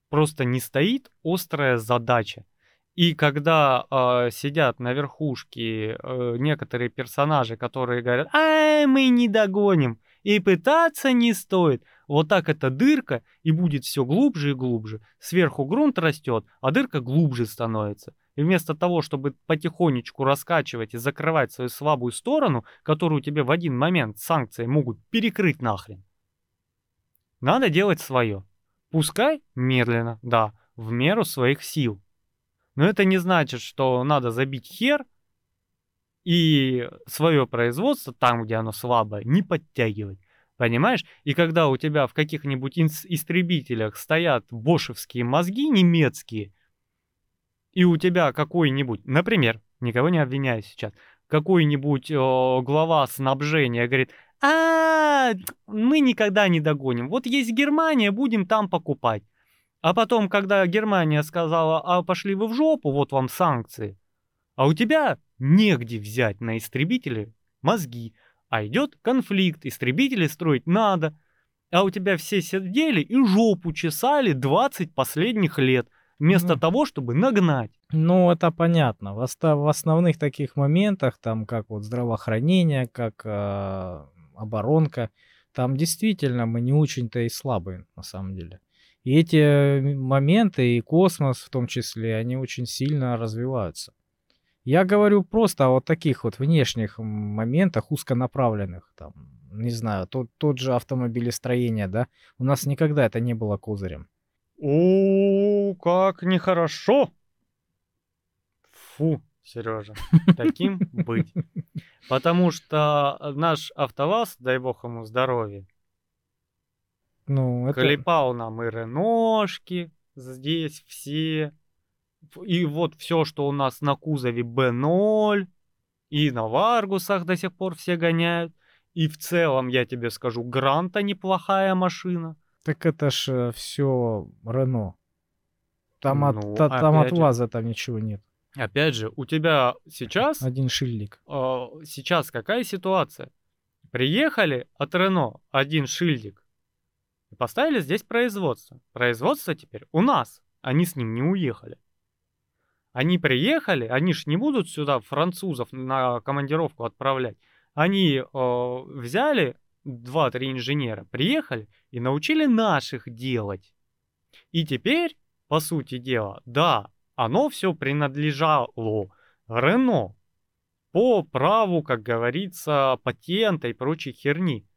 просто не стоит острая задача – и когда э, сидят на верхушке э, некоторые персонажи, которые говорят, ай, мы не догоним, и пытаться не стоит, вот так эта дырка и будет все глубже и глубже. Сверху грунт растет, а дырка глубже становится. И вместо того, чтобы потихонечку раскачивать и закрывать свою слабую сторону, которую тебе в один момент санкции могут перекрыть нахрен, надо делать свое. Пускай медленно, да, в меру своих сил. Но это не значит, что надо забить хер и свое производство, там, где оно слабое, не подтягивать. Понимаешь? И когда у тебя в каких-нибудь истребителях стоят бошевские мозги немецкие, и у тебя какой-нибудь, например, никого не обвиняю сейчас, какой-нибудь глава снабжения говорит, а, мы никогда не догоним. Вот есть Германия, будем там покупать. А потом, когда Германия сказала, а пошли вы в жопу, вот вам санкции, а у тебя негде взять на истребители мозги, А идет конфликт, истребители строить надо. А у тебя все сидели и жопу чесали 20 последних лет, вместо Ну. того, чтобы нагнать. Ну, это понятно. В, в основных таких моментах, там, как вот здравоохранение, как э, оборонка, там действительно мы не очень-то и слабые, на самом деле. И эти моменты, и космос в том числе, они очень сильно развиваются. Я говорю просто о вот таких вот внешних моментах, узконаправленных, там, не знаю, тот, тот же автомобилестроение, да, у нас никогда это не было козырем. О, как нехорошо. Фу, Сережа, [LAUGHS] таким быть. Потому что наш АвтоВАЗ, дай бог ему здоровья, Ну, это... клепал нам и реношки здесь все. И вот все, что у нас на кузове B0, и на Варгусах до сих пор все гоняют. И в целом, я тебе скажу, Гранта неплохая машина. Так это ж все Рено. Там от, Ну, та- там от. ВАЗа там ничего нет. Опять же, у тебя сейчас Один шильдик. а, сейчас какая ситуация? Приехали от Рено один шильдик поставили здесь производство. Производство теперь у нас. Они с ним не уехали. Они приехали, они ж не будут сюда французов на командировку отправлять. Они э, взяли 2-3 инженера, приехали и научили наших делать. И теперь, по сути дела, да, оно все принадлежало Рено по праву, как говорится, патента и прочей херни.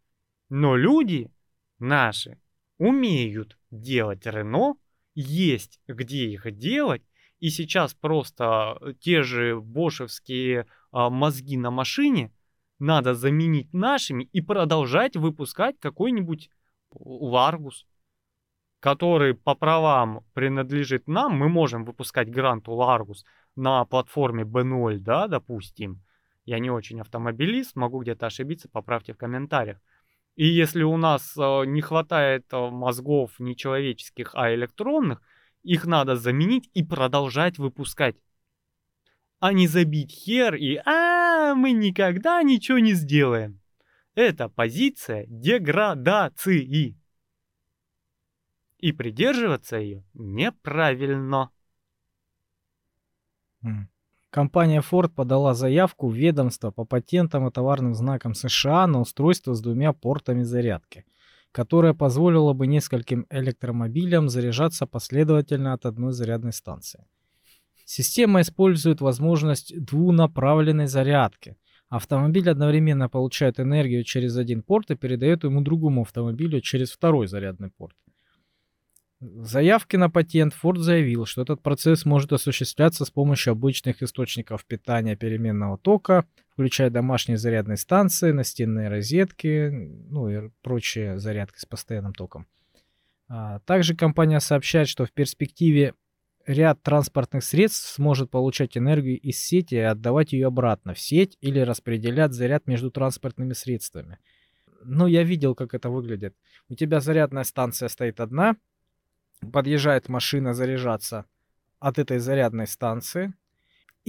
Но люди наши умеют делать Рено, есть где их делать, и сейчас просто те же бошевские а, мозги на машине надо заменить нашими и продолжать выпускать какой-нибудь Ларгус, который по правам принадлежит нам. Мы можем выпускать Гранту Ларгус на платформе B0, да, допустим. Я не очень автомобилист, могу где-то ошибиться, поправьте в комментариях. И если у нас э, не хватает э, мозгов не человеческих, а электронных, их надо заменить и продолжать выпускать. А не забить хер и «А, мы никогда ничего не сделаем». Это позиция деградации. И придерживаться ее неправильно. М. Компания Ford подала заявку в ведомство по патентам и товарным знакам США на устройство с двумя портами зарядки, которое позволило бы нескольким электромобилям заряжаться последовательно от одной зарядной станции. Система использует возможность двунаправленной зарядки. Автомобиль одновременно получает энергию через один порт и передает ему другому автомобилю через второй зарядный порт. В заявке на патент Ford заявил, что этот процесс может осуществляться с помощью обычных источников питания переменного тока, включая домашние зарядные станции, настенные розетки, ну и прочие зарядки с постоянным током. А, Также компания сообщает, что в перспективе ряд транспортных средств сможет получать энергию из сети и отдавать ее обратно в сеть или распределять заряд между транспортными средствами. Ну, я видел, как это выглядит. У тебя зарядная станция стоит одна, подъезжает машина заряжаться от этой зарядной станции,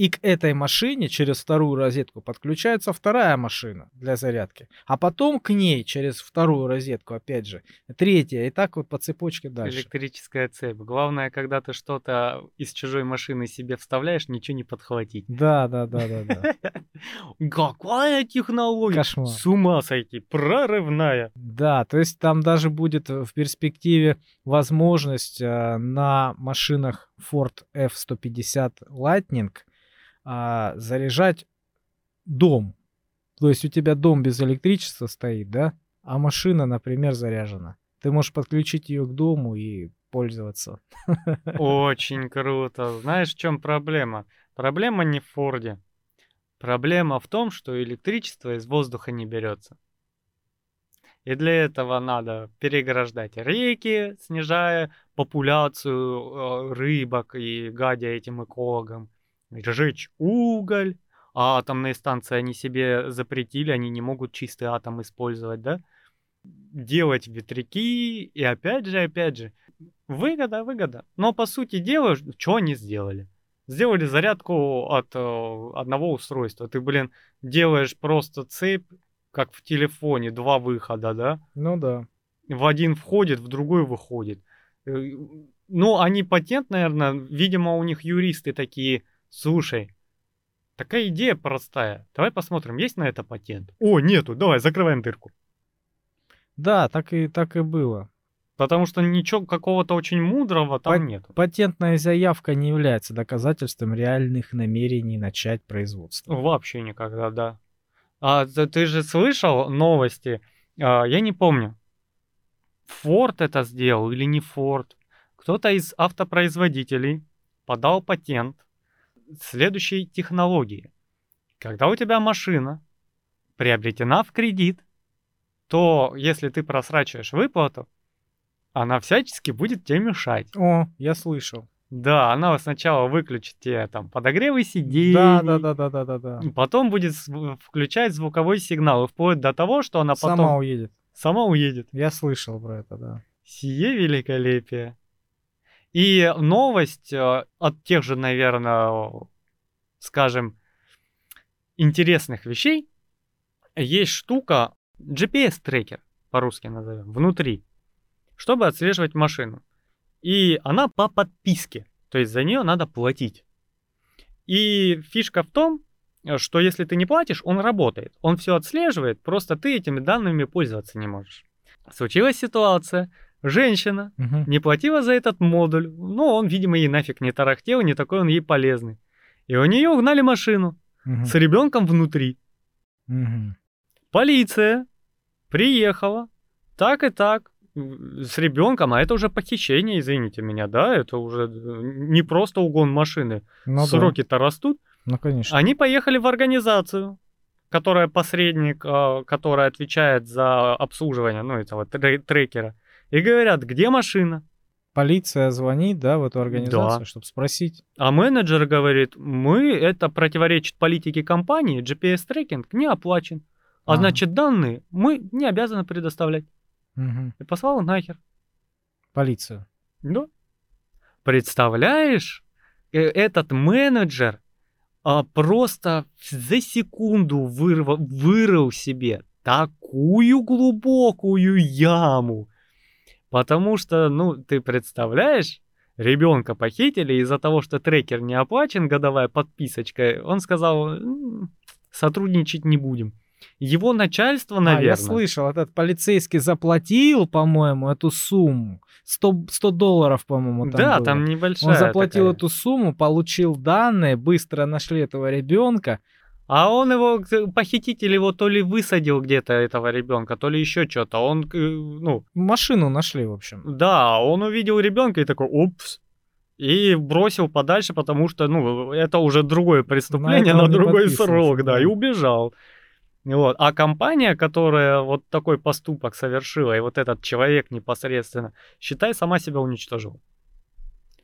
и к этой машине через вторую розетку подключается вторая машина для зарядки, а потом к ней через вторую розетку, опять же, третья, и так вот по цепочке дальше. Электрическая цепь. Главное, когда ты что-то из чужой машины себе вставляешь, ничего не подхватить. Да, да, да, да, да. [LAUGHS] Какая технология? Кошмар. С ума сойти. Прорывная. Да, то есть там даже будет в перспективе возможность э, на машинах Ford F-150 Lightning а, заряжать дом. То есть у тебя дом без электричества стоит, да, а машина, например, заряжена. Ты можешь подключить ее к дому и пользоваться. [LAUGHS] Очень круто. Знаешь, в чем проблема? Проблема не в Форде. Проблема в том, что электричество из воздуха не берется. И для этого надо переграждать реки, снижая популяцию э, рыбок и гадя этим экологам. Сжечь уголь. А атомные станции они себе запретили, они не могут чистый атом использовать, да? Делать ветряки, и опять же, опять же, выгода, выгода. Но по сути дела, что они сделали? Сделали зарядку от э, одного устройства. Ты, блин, делаешь просто цепь как в телефоне, два выхода, да? Ну да. В один входит, в другой выходит. Э, Ну, они патент, наверное, видимо, у них юристы такие, слушай, такая идея простая, давай посмотрим, есть на это патент? О, нету, давай, закрываем дырку. Да, так и, так и было. Потому что ничего какого-то очень мудрого там Пат- нет. Патентная заявка не является доказательством реальных намерений начать производство. Вообще никогда, да. А ты же слышал новости? А, я не помню, Форд это сделал или не Форд. Кто-то из автопроизводителей подал патент следующей технологии. Когда у тебя машина приобретена в кредит, то если ты просрачиваешь выплату, она всячески будет тебе мешать. О, я слышал. Да, она сначала выключит тебе там подогревы сидений, Да, да, да, да, да, да, да. Потом будет включать звуковой сигнал, и вплоть до того, что она потом Сама уедет. сама уедет. Я слышал про это, да. Сие великолепие. И новость э, от тех же, наверное, скажем, интересных вещей. Есть штука, GPS-трекер, по-русски назовем, внутри, чтобы отслеживать машину. И она по подписке, то есть за нее надо платить. И фишка в том, что если ты не платишь, он работает. Он все отслеживает, просто ты этими данными пользоваться не можешь. Случилась ситуация, женщина Мгм. не платила за этот модуль, но он, видимо, ей нафиг не тарахтел, не такой он ей полезный. И у нее угнали машину Мгм. с ребенком внутри. Мгм. Полиция приехала, так и так, с ребенком, а это уже похищение, извините меня, да, это уже э, не просто угон машины, Ну да. сроки-то растут. Ну, конечно. Они поехали в организацию, которая посредник, а, которая отвечает за обслуживание, ну, этого тре- трекера, и говорят, где машина? Полиция звонит, да, в эту организацию, чтобы спросить. А менеджер говорит, мы, это противоречит политике компании, GPS-трекинг не оплачен. А Ага. значит, данные мы не обязаны предоставлять. Мгм. И послал нахер. Полицию. Да. Представляешь, э, этот менеджер а, просто за секунду вырва- вырыл себе такую глубокую яму. Потому что, ну, ты представляешь, ребенка похитили из-за того, что трекер не оплачен, годовая подписочка. Он сказал, «М, сотрудничать не будем. Его начальство, А, наверное... я слышал, этот полицейский заплатил, по-моему, эту сумму. 100, 100 долларов, по-моему, там да, было. там небольшая Он заплатил такая. эту сумму, получил данные, быстро нашли этого ребенка. А он его, похититель его то ли высадил где-то, этого ребенка, то ли еще что-то. Он, ну, Машину нашли, в общем. да, он увидел ребенка и такой, упс. И бросил подальше, потому что, ну, это уже другое преступление на другой срок, да, да. и убежал. Вот. А компания, которая вот такой поступок совершила, и вот этот человек непосредственно, считай, сама себя уничтожила.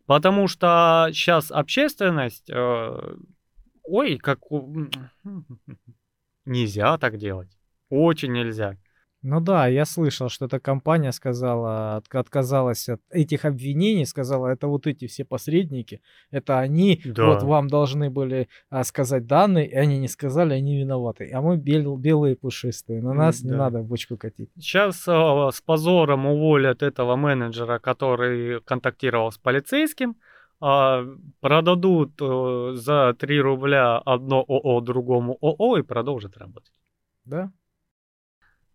Потому что сейчас общественность, э, ой, как у- [LAUGHS] нельзя так делать, очень нельзя. Ну да, я слышал, что эта компания сказала, от- отказалась от этих обвинений, сказала, это вот эти все посредники, это они, Да. вот вам должны были а, сказать данные, и они не сказали, они виноваты. А мы бел- белые пушистые, на нас не да. надо в бочку катить. Сейчас с позором уволят этого менеджера, который контактировал с полицейским, а, продадут э, за 3 рубля одно ООО другому ООО и продолжат работать. Да?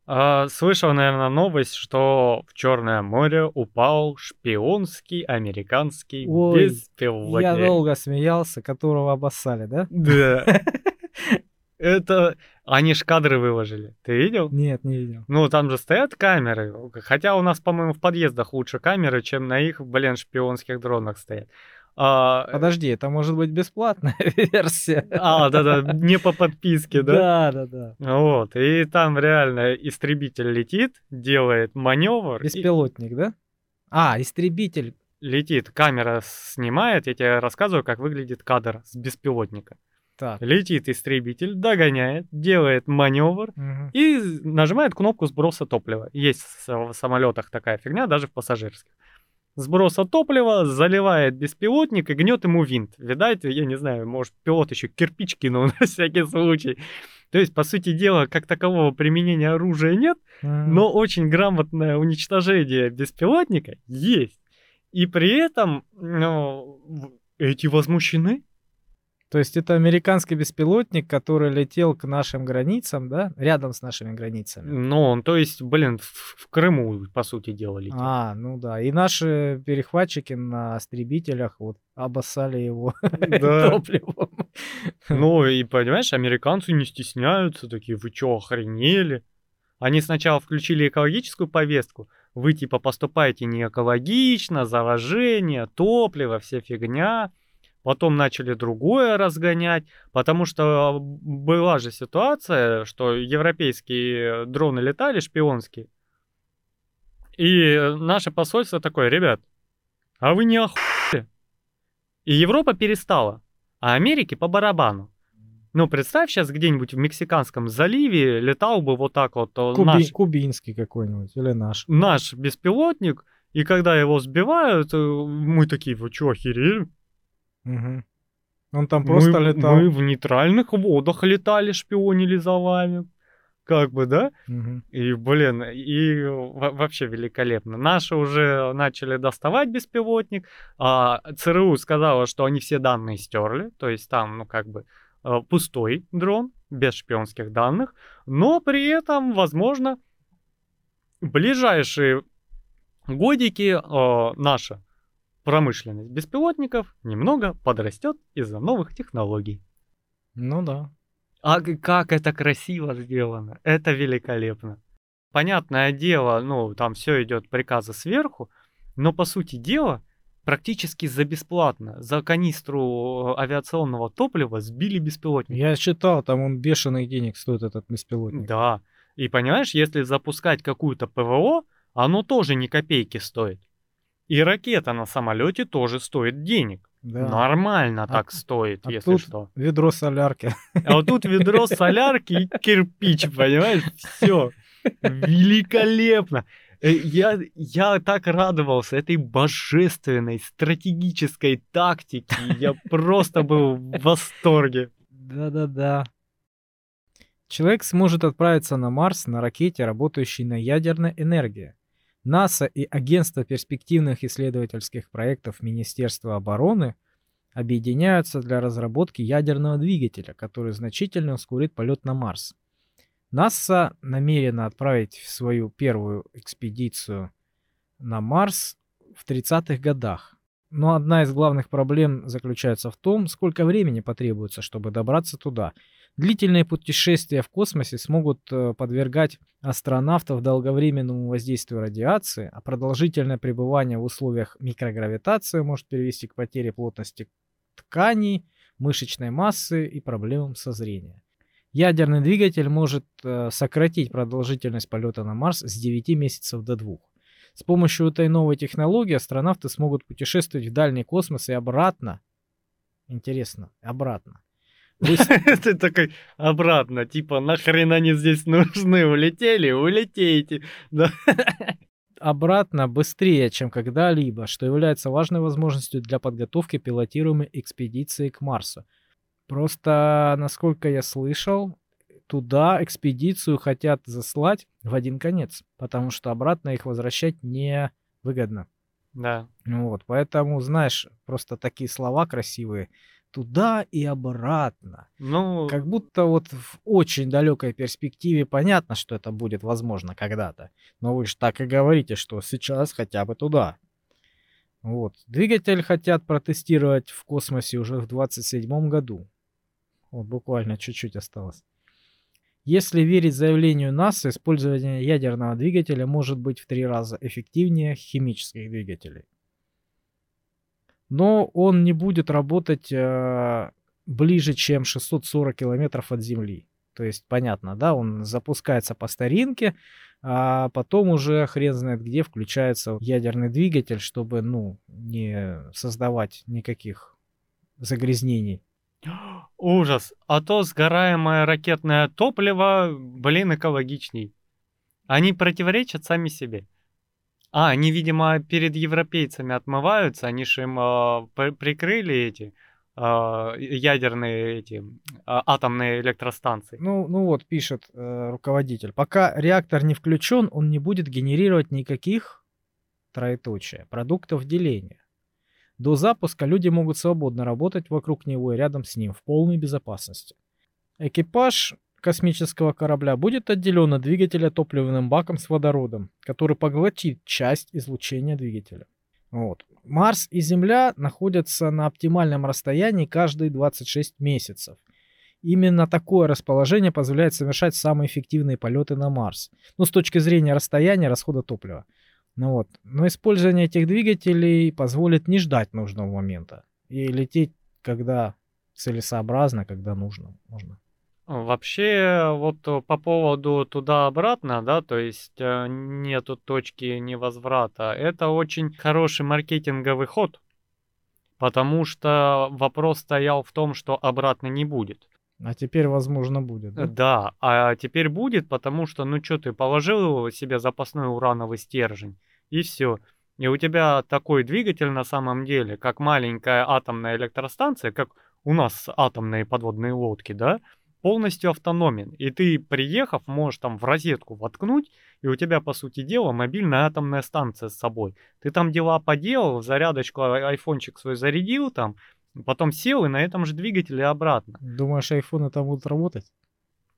А, Слышал, наверное, новость, что в Черное море упал шпионский американский Ой, беспилотник. Я долго смеялся, которого обоссали, да? Да. [LAUGHS] Это... Они ж кадры выложили. Ты видел? Нет, не видел. Ну, там же стоят камеры. Хотя у нас, по-моему, в подъездах лучше камеры, чем на их, блин, шпионских дронах стоят. А, Подожди, это может быть бесплатная [LAUGHS] версия. а, да-да, не по подписке, да? Да, да, да. Вот, и там реально истребитель летит, делает маневр, и Беспилотник, да? А, истребитель. летит, камера снимает, я тебе рассказываю, как выглядит кадр с беспилотника. Так. Летит истребитель, догоняет, делает маневр мгм. и нажимает кнопку сброса топлива. Есть в в самолетах такая фигня, даже в пассажирских. Сброса топлива, заливает беспилотник и гнет ему винт. Видать, я не знаю, может, пилот еще кирпич кинул [LAUGHS] на всякий случай. То есть, по сути дела, как такового применения оружия нет, но очень грамотное уничтожение беспилотника есть. И при этом ну, эти возмущены. То есть это американский беспилотник, который летел к нашим границам, да? Рядом с нашими границами. Ну, он, то есть, блин, в, в Крыму, по сути дела, летел. А, ну да. И наши перехватчики на истребителях вот обоссали его [LAUGHS] топливом. Ну, и понимаешь, американцы не стесняются, такие, вы что, охренели? Они сначала включили экологическую повестку, вы типа поступаете не экологично, заражение, топливо, вся фигня потом начали другое разгонять, потому что была же ситуация, что европейские дроны летали, шпионские, и наше посольство такое, ребят, а вы не охуели? И Европа перестала, а Америке по барабану. Ну, представь, сейчас где-нибудь в Мексиканском заливе летал бы вот так вот э, Куби... наш... Кубинский какой-нибудь или наш. Наш беспилотник, и когда его сбивают, э, мы такие, вы что, охерели? Угу. Он там просто мы, летал. Мы в нейтральных водах летали, шпионили за вами. Как бы, да? Угу. И, блин, и вообще великолепно. Наши уже начали доставать беспилотник. А ЦРУ сказала, что они все данные стерли. То есть там, ну, как бы, э, пустой дрон, без шпионских данных. Но при этом, возможно, ближайшие годики э, наша промышленность беспилотников немного подрастет из-за новых технологий. Ну да. А как это красиво сделано, это великолепно. Понятное дело, ну, там все идет приказы сверху, но по сути дела, практически за бесплатно, за канистру авиационного топлива сбили беспилотник. Я считал, там он бешеных денег стоит, этот беспилотник. Да. И понимаешь, если запускать какую-то ПВО, оно тоже не копейки стоит. И ракета на самолете тоже стоит денег. Да. Нормально а, так стоит, а если тут что. Ведро солярки. А вот тут ведро солярки и кирпич, понимаешь? Все. Великолепно. Э, я, я так радовался этой божественной стратегической тактике. Я просто был в восторге. Да-да-да. Человек сможет отправиться на Марс на ракете, работающей на ядерной энергии. НАСА и Агентство перспективных исследовательских проектов Министерства обороны объединяются для разработки ядерного двигателя, который значительно ускорит полет на Марс. НАСА намерена отправить свою первую экспедицию на Марс в 30-х годах. Но одна из главных проблем заключается в том, сколько времени потребуется, чтобы добраться туда – Длительные путешествия в космосе смогут э, подвергать астронавтов долговременному воздействию радиации, а продолжительное пребывание в условиях микрогравитации может привести к потере плотности тканей, мышечной массы и проблемам со зрением. Ядерный двигатель может э, сократить продолжительность полета на Марс с 9 месяцев до 2. С помощью этой новой технологии астронавты смогут путешествовать в дальний космос и обратно. Интересно, обратно [LAUGHS] Ты такой обратно, типа, нахрен они здесь нужны? Улетели? Улетейте. Обратно быстрее, чем когда-либо, что является важной возможностью для подготовки пилотируемой экспедиции к Марсу. Просто, насколько я слышал, туда экспедицию хотят заслать в один конец, потому что обратно их возвращать не выгодно. Да. Вот, поэтому, знаешь, просто такие слова красивые туда и обратно. Ну, как будто вот в очень далекой перспективе понятно, что это будет возможно когда-то. Но вы же так и говорите, что сейчас хотя бы туда. Вот. Двигатель хотят протестировать в космосе уже в 27 году. Вот буквально чуть-чуть осталось. Если верить заявлению НАСА, использование ядерного двигателя может быть в три раза эффективнее химических двигателей но он не будет работать э, ближе, чем 640 километров от Земли. То есть, понятно, да, он запускается по старинке, а потом уже хрен знает где включается ядерный двигатель, чтобы, ну, не создавать никаких загрязнений. Ужас. А то сгораемое ракетное топливо, блин, экологичней. Они противоречат сами себе. А, они, видимо, перед европейцами отмываются, они же им э, прикрыли эти а, ядерные эти а, атомные электростанции. Ну, ну вот, пишет э, руководитель. Пока реактор не включен, он не будет генерировать никаких троеточия, продуктов деления. До запуска люди могут свободно работать вокруг него и рядом с ним в полной безопасности. Экипаж космического корабля будет отделен от двигателя топливным баком с водородом, который поглотит часть излучения двигателя. Вот. Марс и Земля находятся на оптимальном расстоянии каждые 26 месяцев. Именно такое расположение позволяет совершать самые эффективные полеты на Марс. Ну, с точки зрения расстояния расхода топлива. Ну вот. Но использование этих двигателей позволит не ждать нужного момента и лететь, когда целесообразно, когда нужно. Можно. Вообще, вот э, по поводу туда-обратно, да, то есть э, нету точки невозврата, это очень хороший маркетинговый ход, потому что вопрос стоял в том, что обратно не будет. А теперь, возможно, будет. Да, да а теперь будет, потому что, ну что, ты положил себе запасной урановый стержень, и все. И у тебя такой двигатель на самом деле, как маленькая атомная электростанция, как у нас атомные подводные лодки, да, полностью автономен. И ты, приехав, можешь там в розетку воткнуть, и у тебя, по сути дела, мобильная атомная станция с собой. Ты там дела поделал, зарядочку, а, айфончик свой зарядил там, потом сел и на этом же двигателе обратно. Думаешь, айфоны там будут работать?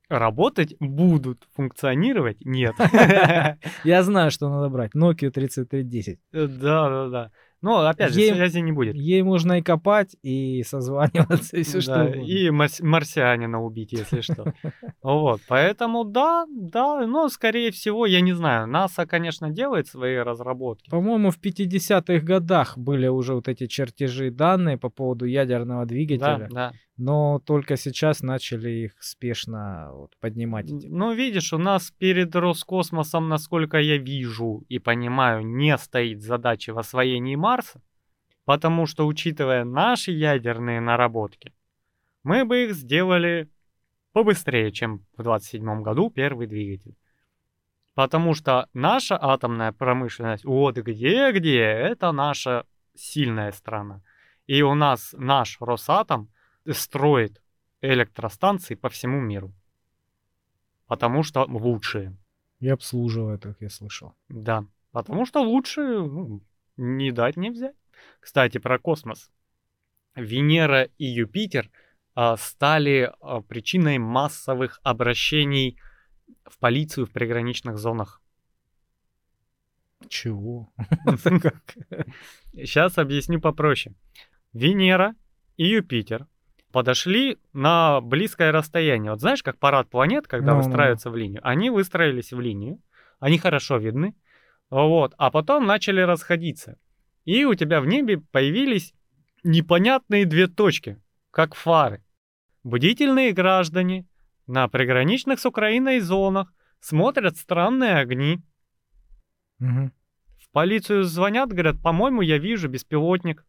Работать будут, функционировать нет. [LAUGHS] [LAUGHS] Я знаю, что надо брать. Nokia 3310. Да, да, да. Но, опять же, ей, связи не будет. Ей можно и копать, и созваниваться, и все что угодно. И марсианина убить, если что. [LAUGHS] Вот, поэтому да, да, но, скорее всего, я не знаю, НАСА, конечно, делает свои разработки. По-моему, в 50-х годах были уже вот эти чертежи данные по поводу ядерного двигателя. Да, да но только сейчас начали их спешно вот, поднимать. Ну, видишь, у нас перед Роскосмосом, насколько я вижу и понимаю, не стоит задачи в освоении Марса, потому что, учитывая наши ядерные наработки, мы бы их сделали побыстрее, чем в 27 году первый двигатель. Потому что наша атомная промышленность, вот где-где, это наша сильная страна. И у нас наш Росатом – строит электростанции по всему миру. Потому что лучшие. И обслуживает их, я слышал. Да, потому что лучшие ну, не дать не взять. Кстати, про космос. Венера и Юпитер а, стали а, причиной массовых обращений в полицию в приграничных зонах. Чего? Сейчас [LAUGHS] объясню попроще. Венера и Юпитер подошли на близкое расстояние. Вот знаешь, как парад планет, когда выстраиваются в линию. Они выстроились в линию, они хорошо видны, вот, а потом начали расходиться. И у тебя в небе появились непонятные две точки, как фары. Бдительные граждане на приграничных с Украиной зонах смотрят странные огни. Угу. В полицию звонят, говорят, по-моему, я вижу беспилотник.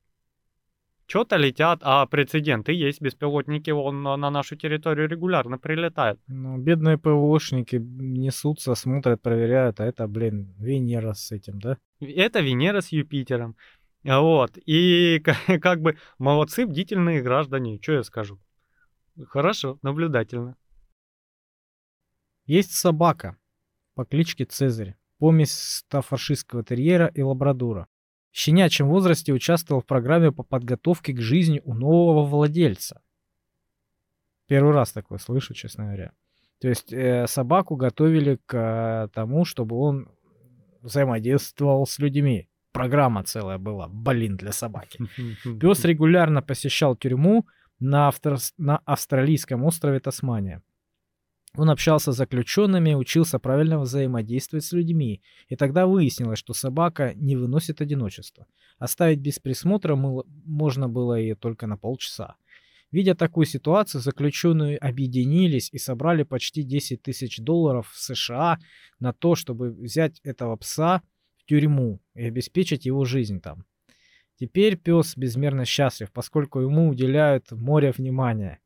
Что-то летят, а прецеденты есть, беспилотники он на нашу территорию регулярно прилетают. Ну, бедные ПВОшники несутся, смотрят, проверяют, а это, блин, Венера с этим, да? Это Венера с Юпитером. Вот, и [LAUGHS] как бы молодцы, бдительные граждане, что я скажу. Хорошо, наблюдательно. Есть собака по кличке Цезарь, помесь стафаршистского терьера и лабрадора щенячьем возрасте участвовал в программе по подготовке к жизни у нового владельца. Первый раз такое слышу, честно говоря. То есть э, собаку готовили к э, тому, чтобы он взаимодействовал с людьми. Программа целая была, блин, для собаки. [LAUGHS] Пес регулярно посещал тюрьму на, автор... на австралийском острове Тасмания. Он общался с заключенными, учился правильно взаимодействовать с людьми, и тогда выяснилось, что собака не выносит одиночества. Оставить без присмотра можно было и только на полчаса. Видя такую ситуацию, заключенные объединились и собрали почти 10 тысяч долларов в США на то, чтобы взять этого пса в тюрьму и обеспечить его жизнь там. Теперь пес безмерно счастлив, поскольку ему уделяют море внимания.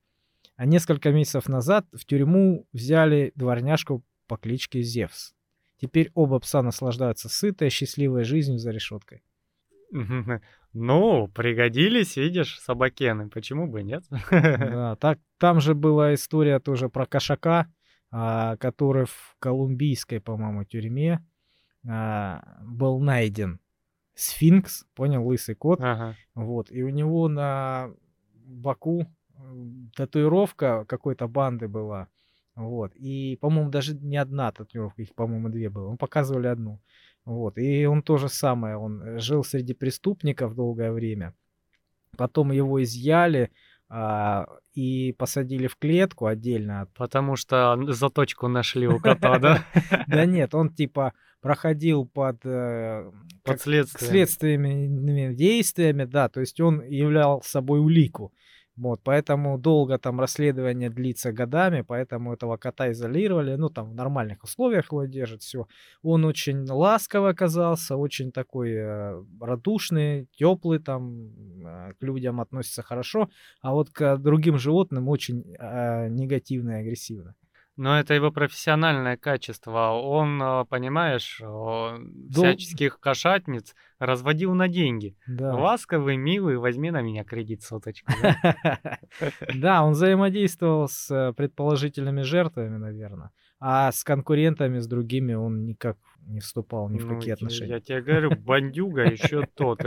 А несколько месяцев назад в тюрьму взяли дворняжку по кличке Зевс. Теперь оба пса наслаждаются сытой, счастливой жизнью за решеткой. [LAUGHS] Ну, пригодились, видишь, собакены. Почему бы нет? [LAUGHS] Да, так, там же была история тоже про кошака, а, который в колумбийской, по-моему, тюрьме а, был найден. Сфинкс, понял, лысый кот. Ага. Вот, и у него на боку татуировка какой-то банды была. Вот. И, по-моему, даже не одна татуировка, их, по-моему, две было. Мы показывали одну. Вот. И он то же самое. Он жил среди преступников долгое время. Потом его изъяли а, и посадили в клетку отдельно. Потому что заточку нашли у кота, да? [LAUGHS] Да нет, он типа проходил под, э, под следствием. следственными действиями, да, то есть он являл собой улику. Вот, поэтому долго там расследование длится годами, поэтому этого кота изолировали, ну там в нормальных условиях его держат, все. Он очень ласковый оказался, очень такой э, радушный, теплый, там э, к людям относится хорошо, а вот к другим животным очень э, негативно и агрессивно. Но это его профессиональное качество. Он, а, понимаешь, всяческих кошатниц разводил на деньги. Да. Ласковый, милый, возьми на меня кредит соточку. Да, [LAUGHS] он взаимодействовал с э, предположительными жертвами, наверное. А с конкурентами, с другими он никак не вступал ни в какие ну, отношения. Я тебе говорю, бандюга еще тот.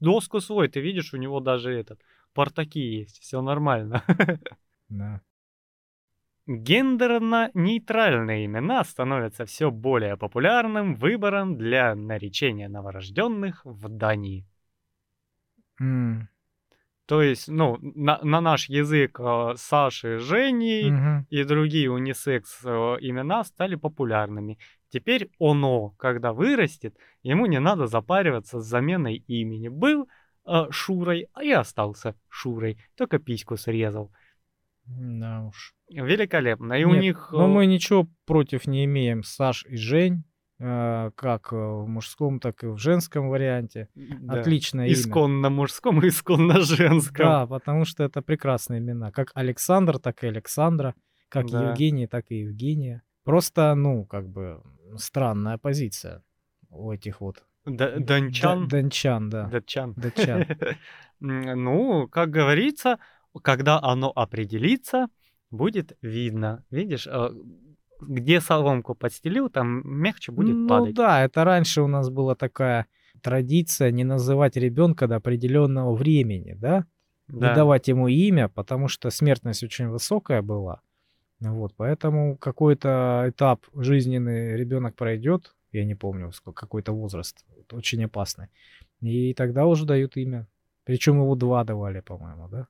Доску свой, ты видишь, у него даже этот, портаки есть, все нормально. [LAUGHS] Да. Гендерно-нейтральные имена становятся все более популярным выбором для наречения новорожденных в Дании. Mm. То есть, ну, на, на наш язык э, Саши, Жени mm-hmm. и другие унисекс э, имена стали популярными. Теперь оно, когда вырастет, ему не надо запариваться с заменой имени. Был э, Шурой, а я остался Шурой, только письку срезал. Да уж. Великолепно. И Нет, у них... Но мы ничего против не имеем Саш и Жень, э, как в мужском, так и в женском варианте. Да. Отличное исконно имя. мужском и исконно женском. Да, потому что это прекрасные имена. Как Александр, так и Александра. Как да. Евгений, так и Евгения. Просто, ну, как бы странная позиция у этих вот Д- Дончан. Дончан, да. Датчан. Датчан. [LAUGHS] ну, как говорится, когда оно определится, будет видно. Видишь, э, где соломку подстелил, там мягче будет ну, падать. Ну да, это раньше у нас была такая традиция не называть ребенка до определенного времени, да? да? Не давать ему имя, потому что смертность очень высокая была. Вот, поэтому какой-то этап жизненный ребенок пройдет, я не помню, сколько, какой-то возраст, очень опасный. И тогда уже дают имя. Причем его два давали, по-моему, да?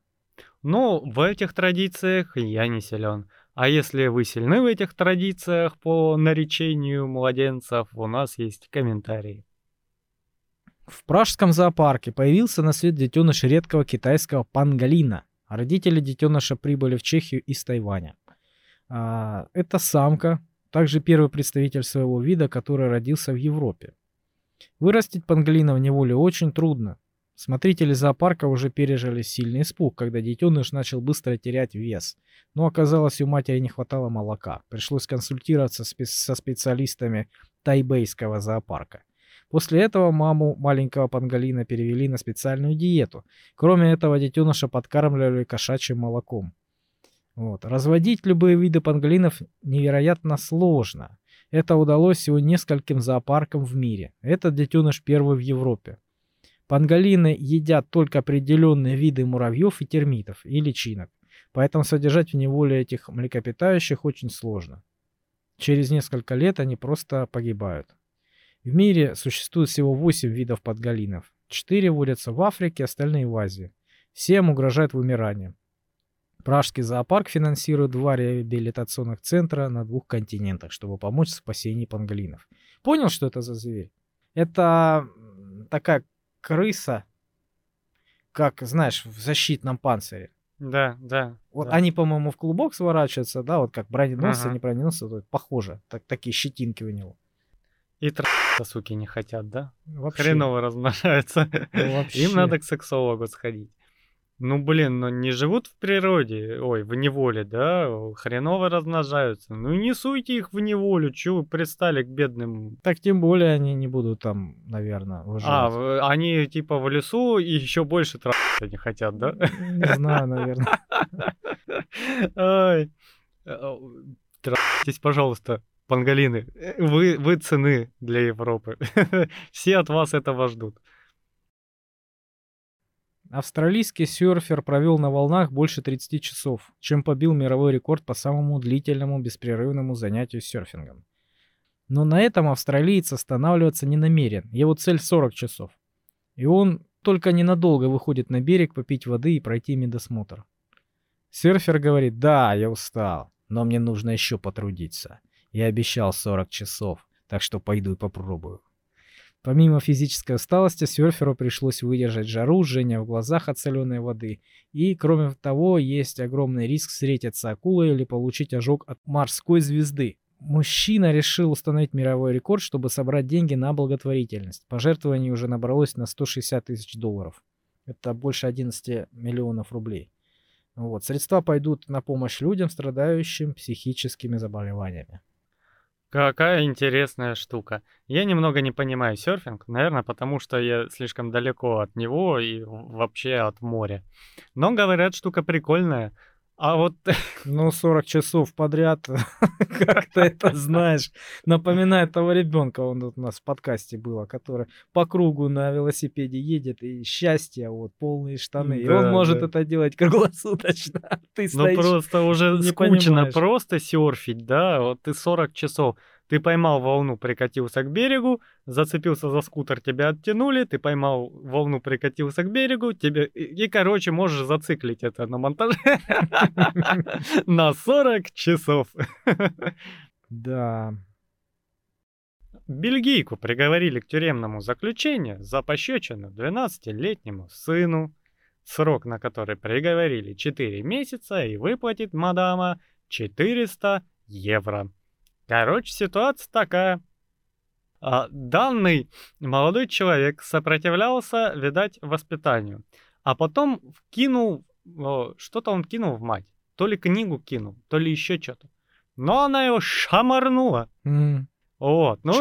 Ну, в этих традициях я не силен. А если вы сильны в этих традициях по наречению младенцев, у нас есть комментарии. В пражском зоопарке появился на свет детеныш редкого китайского панголина. Родители детеныша прибыли в Чехию из Тайваня. А, это самка, также первый представитель своего вида, который родился в Европе. Вырастить панголина в неволе очень трудно. Смотрители зоопарка уже пережили сильный испуг, когда детеныш начал быстро терять вес. Но оказалось, у матери не хватало молока. Пришлось консультироваться со специалистами тайбейского зоопарка. После этого маму маленького панголина перевели на специальную диету. Кроме этого, детеныша подкармливали кошачьим молоком. Вот. Разводить любые виды панголинов невероятно сложно. Это удалось всего нескольким зоопаркам в мире. Этот детеныш первый в Европе. Панголины едят только определенные виды муравьев и термитов и личинок, поэтому содержать в неволе этих млекопитающих очень сложно. Через несколько лет они просто погибают. В мире существует всего 8 видов подголинов. 4 водятся в Африке, остальные в Азии. Всем угрожает вымирание. Пражский зоопарк финансирует два реабилитационных центра на двух континентах, чтобы помочь в спасении панголинов. Понял, что это за зверь? Это такая крыса, как, знаешь, в защитном панцире. Да, да. Вот да. они, по-моему, в клубок сворачиваются, да, вот как броненосцы, ага. не броненосцы, вот, похоже, так, такие щетинки у него. И тр***то, суки, не хотят, да? Вообще. Хреново размножаются. Вообще. Им надо к сексологу сходить. Ну, блин, ну не живут в природе, ой, в неволе, да, хреново размножаются. Ну не суйте их в неволю, чего вы пристали к бедным. Так тем более они не будут там, наверное, А, выживать. в- они типа в лесу и еще больше трахаться [LAUGHS] не хотят, да? Не знаю, наверное. [LAUGHS] Э, Трахайтесь, пожалуйста, панголины. Э, Вы, вы цены для Европы. [LAUGHS] Все от вас этого ждут. Австралийский серфер провел на волнах больше 30 часов, чем побил мировой рекорд по самому длительному беспрерывному занятию серфингом. Но на этом австралиец останавливаться не намерен. Его цель 40 часов. И он только ненадолго выходит на берег попить воды и пройти медосмотр. Серфер говорит, да, я устал, но мне нужно еще потрудиться. Я обещал 40 часов, так что пойду и попробую. Помимо физической усталости, серферу пришлось выдержать жару, жжение в глазах от соленой воды. И, кроме того, есть огромный риск встретиться акулой или получить ожог от морской звезды. Мужчина решил установить мировой рекорд, чтобы собрать деньги на благотворительность. Пожертвований уже набралось на 160 тысяч долларов. Это больше 11 миллионов рублей. Вот. Средства пойдут на помощь людям, страдающим психическими заболеваниями. Какая интересная штука. Я немного не понимаю серфинг, наверное, потому что я слишком далеко от него и вообще от моря. Но говорят, штука прикольная. А вот [LAUGHS] Ну, 40 часов подряд, [LAUGHS] как ты это знаешь, напоминает того ребенка, он у нас в подкасте было, который по кругу на велосипеде едет, и счастье, вот, полные штаны. и он Да, может да. это делать круглосуточно. а [LAUGHS] Ты Ну просто уже не скучно понимаешь. просто серфить, да? Вот ты 40 часов, ты поймал волну, прикатился к берегу, зацепился за скутер, тебя оттянули, ты поймал волну, прикатился к берегу, тебе... И, и, короче, можешь зациклить это на монтаже [LAUGHS] на 40 часов. [LAUGHS] Да. Бельгийку приговорили к тюремному заключению за пощечину 12-летнему сыну, срок на который приговорили 4 месяца и выплатит мадама 400 евро. Короче, ситуация такая. А, данный молодой человек сопротивлялся, видать, воспитанию. А потом кинул, что-то он кинул в мать. То ли книгу кинул, то ли еще что-то. Но она его шамарнула. М, Вот. Ну и.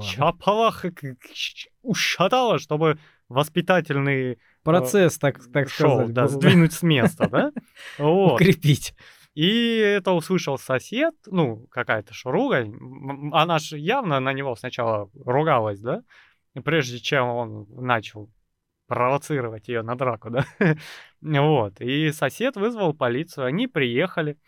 Чапалаха к- к- щ- ушатала, чтобы воспитательный Процесс, так, так шел, сказать, да, сдвинуть с места, да? [LAUGHS] Вот. укрепить. И это услышал сосед, ну, какая-то ж ругань. Она же явно на него сначала ругалась, да? Прежде чем он начал провоцировать ее на драку, да? [LAUGHS] Вот. И сосед вызвал полицию, они приехали.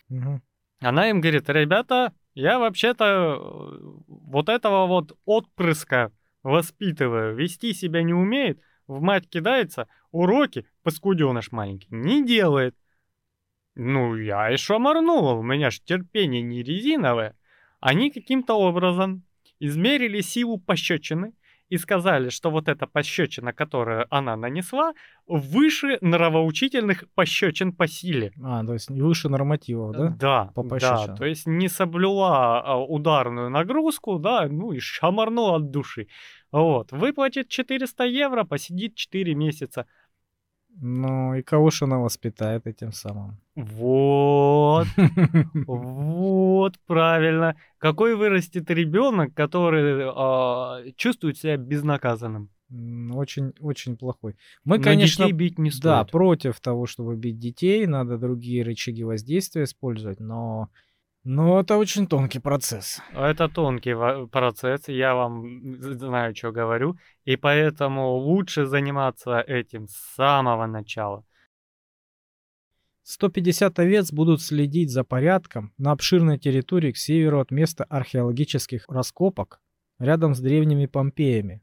Она им говорит, ребята, я вообще-то э, вот этого вот отпрыска воспитываю, вести себя не умеет, в мать кидается, уроки, паскуденыш маленький, не делает. Ну, я и шамарнула, у меня ж терпение не резиновое. Они каким-то образом измерили силу пощечины и сказали, что вот эта пощечина, которую она нанесла, выше нравоучительных пощечин по силе. А, то есть выше нормативов, да? Да, По да, то есть не соблюла а, ударную нагрузку, да, ну и шамарнула от души. Вот, выплатит 400 евро, посидит 4 месяца. Ну, и кого же она воспитает этим самым? Вот, [LAUGHS] вот, правильно. Какой вырастет ребенок, который а, чувствует себя безнаказанным? Очень, очень плохой. Мы, Но конечно, детей бить не да, стоит. против того, чтобы бить детей, надо другие рычаги воздействия использовать, но, но это очень тонкий процесс. Это тонкий процесс, я вам знаю, что говорю, и поэтому лучше заниматься этим с самого начала. 150 овец будут следить за порядком на обширной территории к северу от места археологических раскопок рядом с древними Помпеями.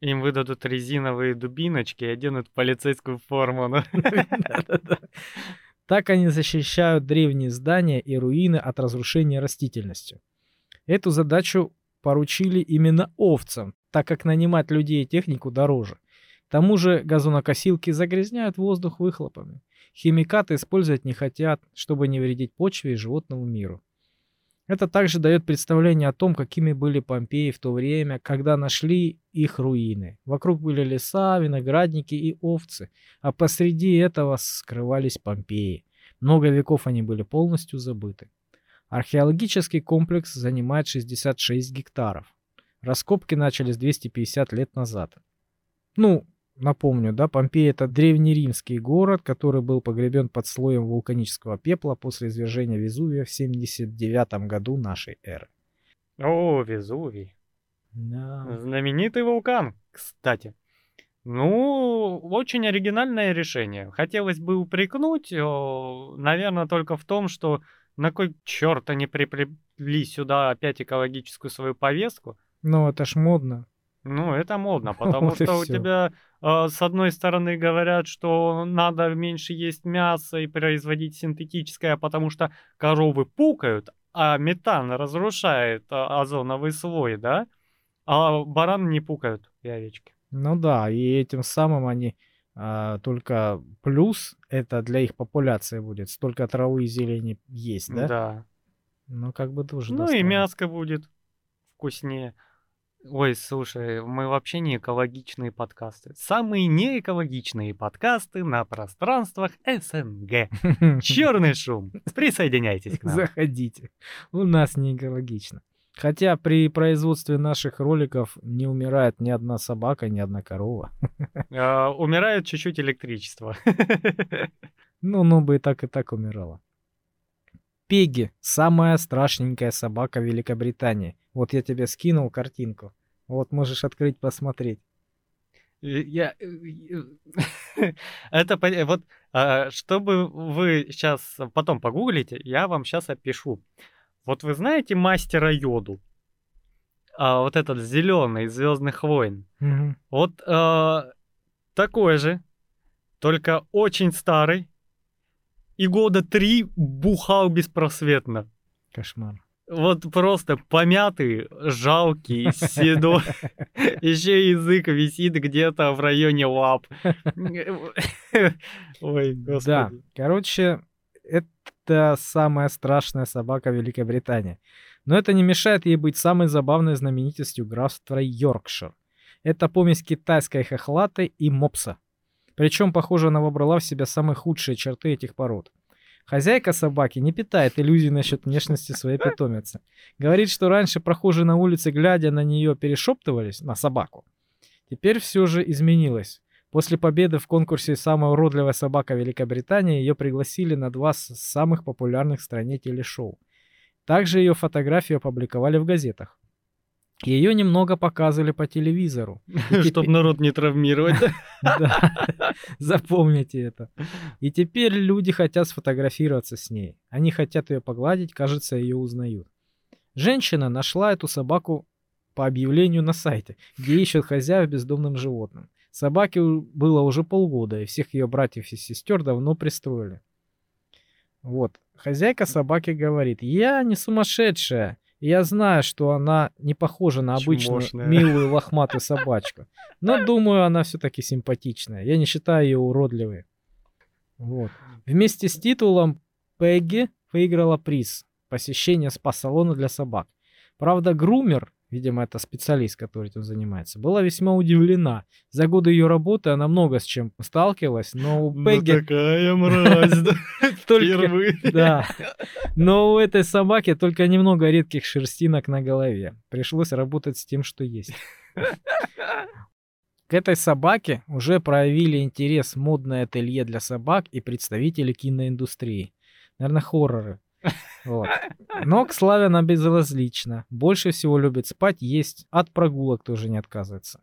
Им выдадут резиновые дубиночки и оденут полицейскую форму. [LAUGHS] Так они защищают древние здания и руины от разрушения растительностью. Эту задачу поручили именно овцам, так как нанимать людей и технику дороже. К тому же газонокосилки загрязняют воздух выхлопами. Химикаты использовать не хотят, чтобы не вредить почве и животному миру. Это также дает представление о том, какими были Помпеи в то время, когда нашли их руины. Вокруг были леса, виноградники и овцы, а посреди этого скрывались Помпеи. Много веков они были полностью забыты. Археологический комплекс занимает 66 гектаров. Раскопки начались 250 лет назад. Ну, Напомню, да, Помпей это древнеримский город, который был погребен под слоем вулканического пепла после извержения Везувия в 79 году нашей эры. О, Везувий. Да. Знаменитый вулкан, кстати. Ну, очень оригинальное решение. Хотелось бы упрекнуть, наверное, только в том, что на кой черт они приплели сюда опять экологическую свою повестку. Ну, это ж модно. Ну, это модно, [LAUGHS] потому что у тебя э, с одной стороны говорят, что надо меньше есть мясо и производить синтетическое, потому что коровы пукают, а метан разрушает а, озоновый слой, да? А бараны не пукают и овечки. Ну да, и этим самым они а, только плюс это для их популяции будет. Столько травы и зелени есть, да? Да. Ну, как бы тоже. Ну достойно. и мяско будет вкуснее. Ой, слушай, мы вообще не экологичные подкасты. Самые неэкологичные подкасты на пространствах СНГ. Черный [LAUGHS] шум. Присоединяйтесь к нам. Заходите. У нас не экологично. Хотя при производстве наших роликов не умирает ни одна собака, ни одна корова. [LAUGHS] А, умирает чуть-чуть электричество. [LAUGHS] Ну, ну бы и так, и так умирало. Пеги – самая страшненькая собака Великобритании. Вот я тебе скинул картинку. Вот можешь открыть, посмотреть. Я... [LAUGHS] Это вот, а, чтобы вы сейчас потом погуглите, я вам сейчас опишу. Вот вы знаете мастера Йоду? А, вот этот зеленый из Звездных войн. Угу. Вот а, такой же, только очень старый, и года три бухал беспросветно. Кошмар. Вот просто помятый, жалкий, седой. [LAUGHS] Еще язык висит где-то в районе лап. Ой, господи. Да, короче, это самая страшная собака Великобритании. Но это не мешает ей быть самой забавной знаменитостью графства Йоркшир. Это помесь китайской хохлаты и мопса. Причем, похоже, она вобрала в себя самые худшие черты этих пород. Хозяйка собаки не питает иллюзий насчет внешности своей питомицы. Говорит, что раньше прохожие на улице, глядя на нее, перешептывались на собаку. Теперь все же изменилось. После победы в конкурсе «Самая уродливая собака Великобритании» ее пригласили на два самых популярных в стране телешоу. Также ее фотографию опубликовали в газетах. Ее немного показывали по телевизору. [LAUGHS] Чтобы народ не травмировать. [LAUGHS] Да, запомните это. И теперь люди хотят сфотографироваться с ней. Они хотят ее погладить, кажется, ее узнают. Женщина нашла эту собаку по объявлению на сайте, где ищут хозяев бездомным животным. Собаке было уже полгода, и всех ее братьев и сестер давно пристроили. Вот. Хозяйка собаки говорит, я не сумасшедшая, я знаю, что она не похожа на обычную Чмошная. милую лохматую [LAUGHS] собачку. Но думаю, она все-таки симпатичная. Я не считаю ее уродливой. Вот. Вместе с титулом Пегги выиграла приз посещение спа-салона для собак. Правда, грумер видимо, это специалист, который этим занимается, была весьма удивлена. За годы ее работы она много с чем сталкивалась, но у Пегги... Ну такая мразь, да? [LAUGHS] Впервые. Да. Но у этой собаки только немного редких шерстинок на голове. Пришлось работать с тем, что есть. К этой собаке уже проявили интерес модное ателье для собак и представители киноиндустрии. Наверное, хорроры. Вот. Но к славе она безразлична. Больше всего любит спать, есть, от прогулок тоже не отказывается.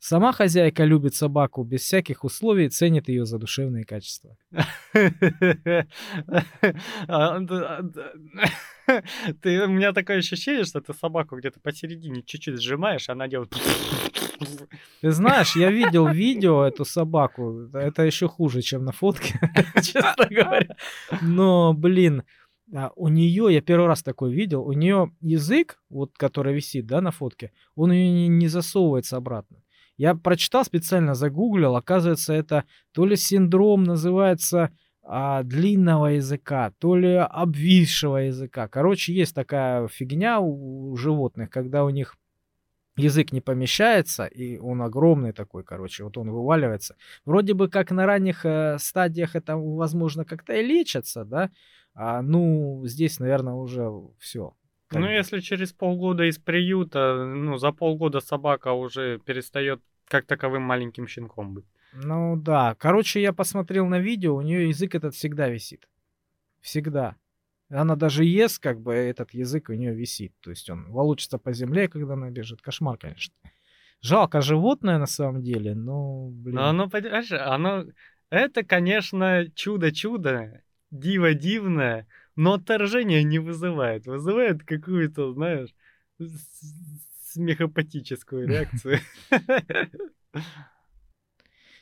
Сама хозяйка любит собаку без всяких условий и ценит ее за душевные качества. [LAUGHS] А, [LAUGHS] ты, у меня такое ощущение, что ты собаку где-то посередине чуть-чуть сжимаешь, она делает... [LAUGHS] Ты знаешь, я видел видео эту собаку. Это еще хуже, чем на фотке, честно говоря. Но, блин, а, у нее, я первый раз такой видел, у нее язык, вот который висит, да, на фотке, он ее не, не засовывается обратно. Я прочитал специально, загуглил, оказывается, это то ли синдром называется а, длинного языка, то ли обвисшего языка. Короче, есть такая фигня у животных, когда у них язык не помещается, и он огромный такой, короче, вот он вываливается. Вроде бы как на ранних э, стадиях это, возможно, как-то и лечится, да, а, ну, здесь, наверное, уже все. Ну, если через полгода из приюта, ну, за полгода собака уже перестает как таковым маленьким щенком быть. Ну да. Короче, я посмотрел на видео, у нее язык этот всегда висит. Всегда. Она даже ест, как бы этот язык у нее висит. То есть он волочится по земле, когда она бежит. Кошмар, конечно. Жалко животное на самом деле, но, блин. Но оно, понимаешь, оно... Это, конечно, чудо-чудо, диво дивное, но отторжение не вызывает. Вызывает какую-то, знаешь, смехопатическую реакцию. [LAUGHS]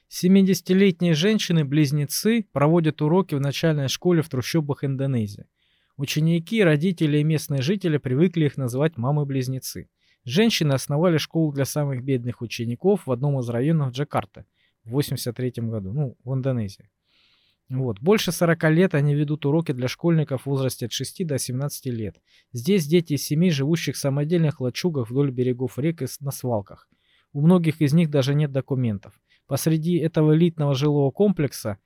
70-летние женщины-близнецы проводят уроки в начальной школе в трущобах Индонезии. Ученики, родители и местные жители привыкли их называть мамы-близнецы. Женщины основали школу для самых бедных учеников в одном из районов Джакарты в 1983 году, ну, в Индонезии. Вот. Больше 40 лет они ведут уроки для школьников в возрасте от 6 до 17 лет. Здесь дети из семей, живущих в самодельных лачугах вдоль берегов рек и на свалках. У многих из них даже нет документов. Посреди этого элитного жилого комплекса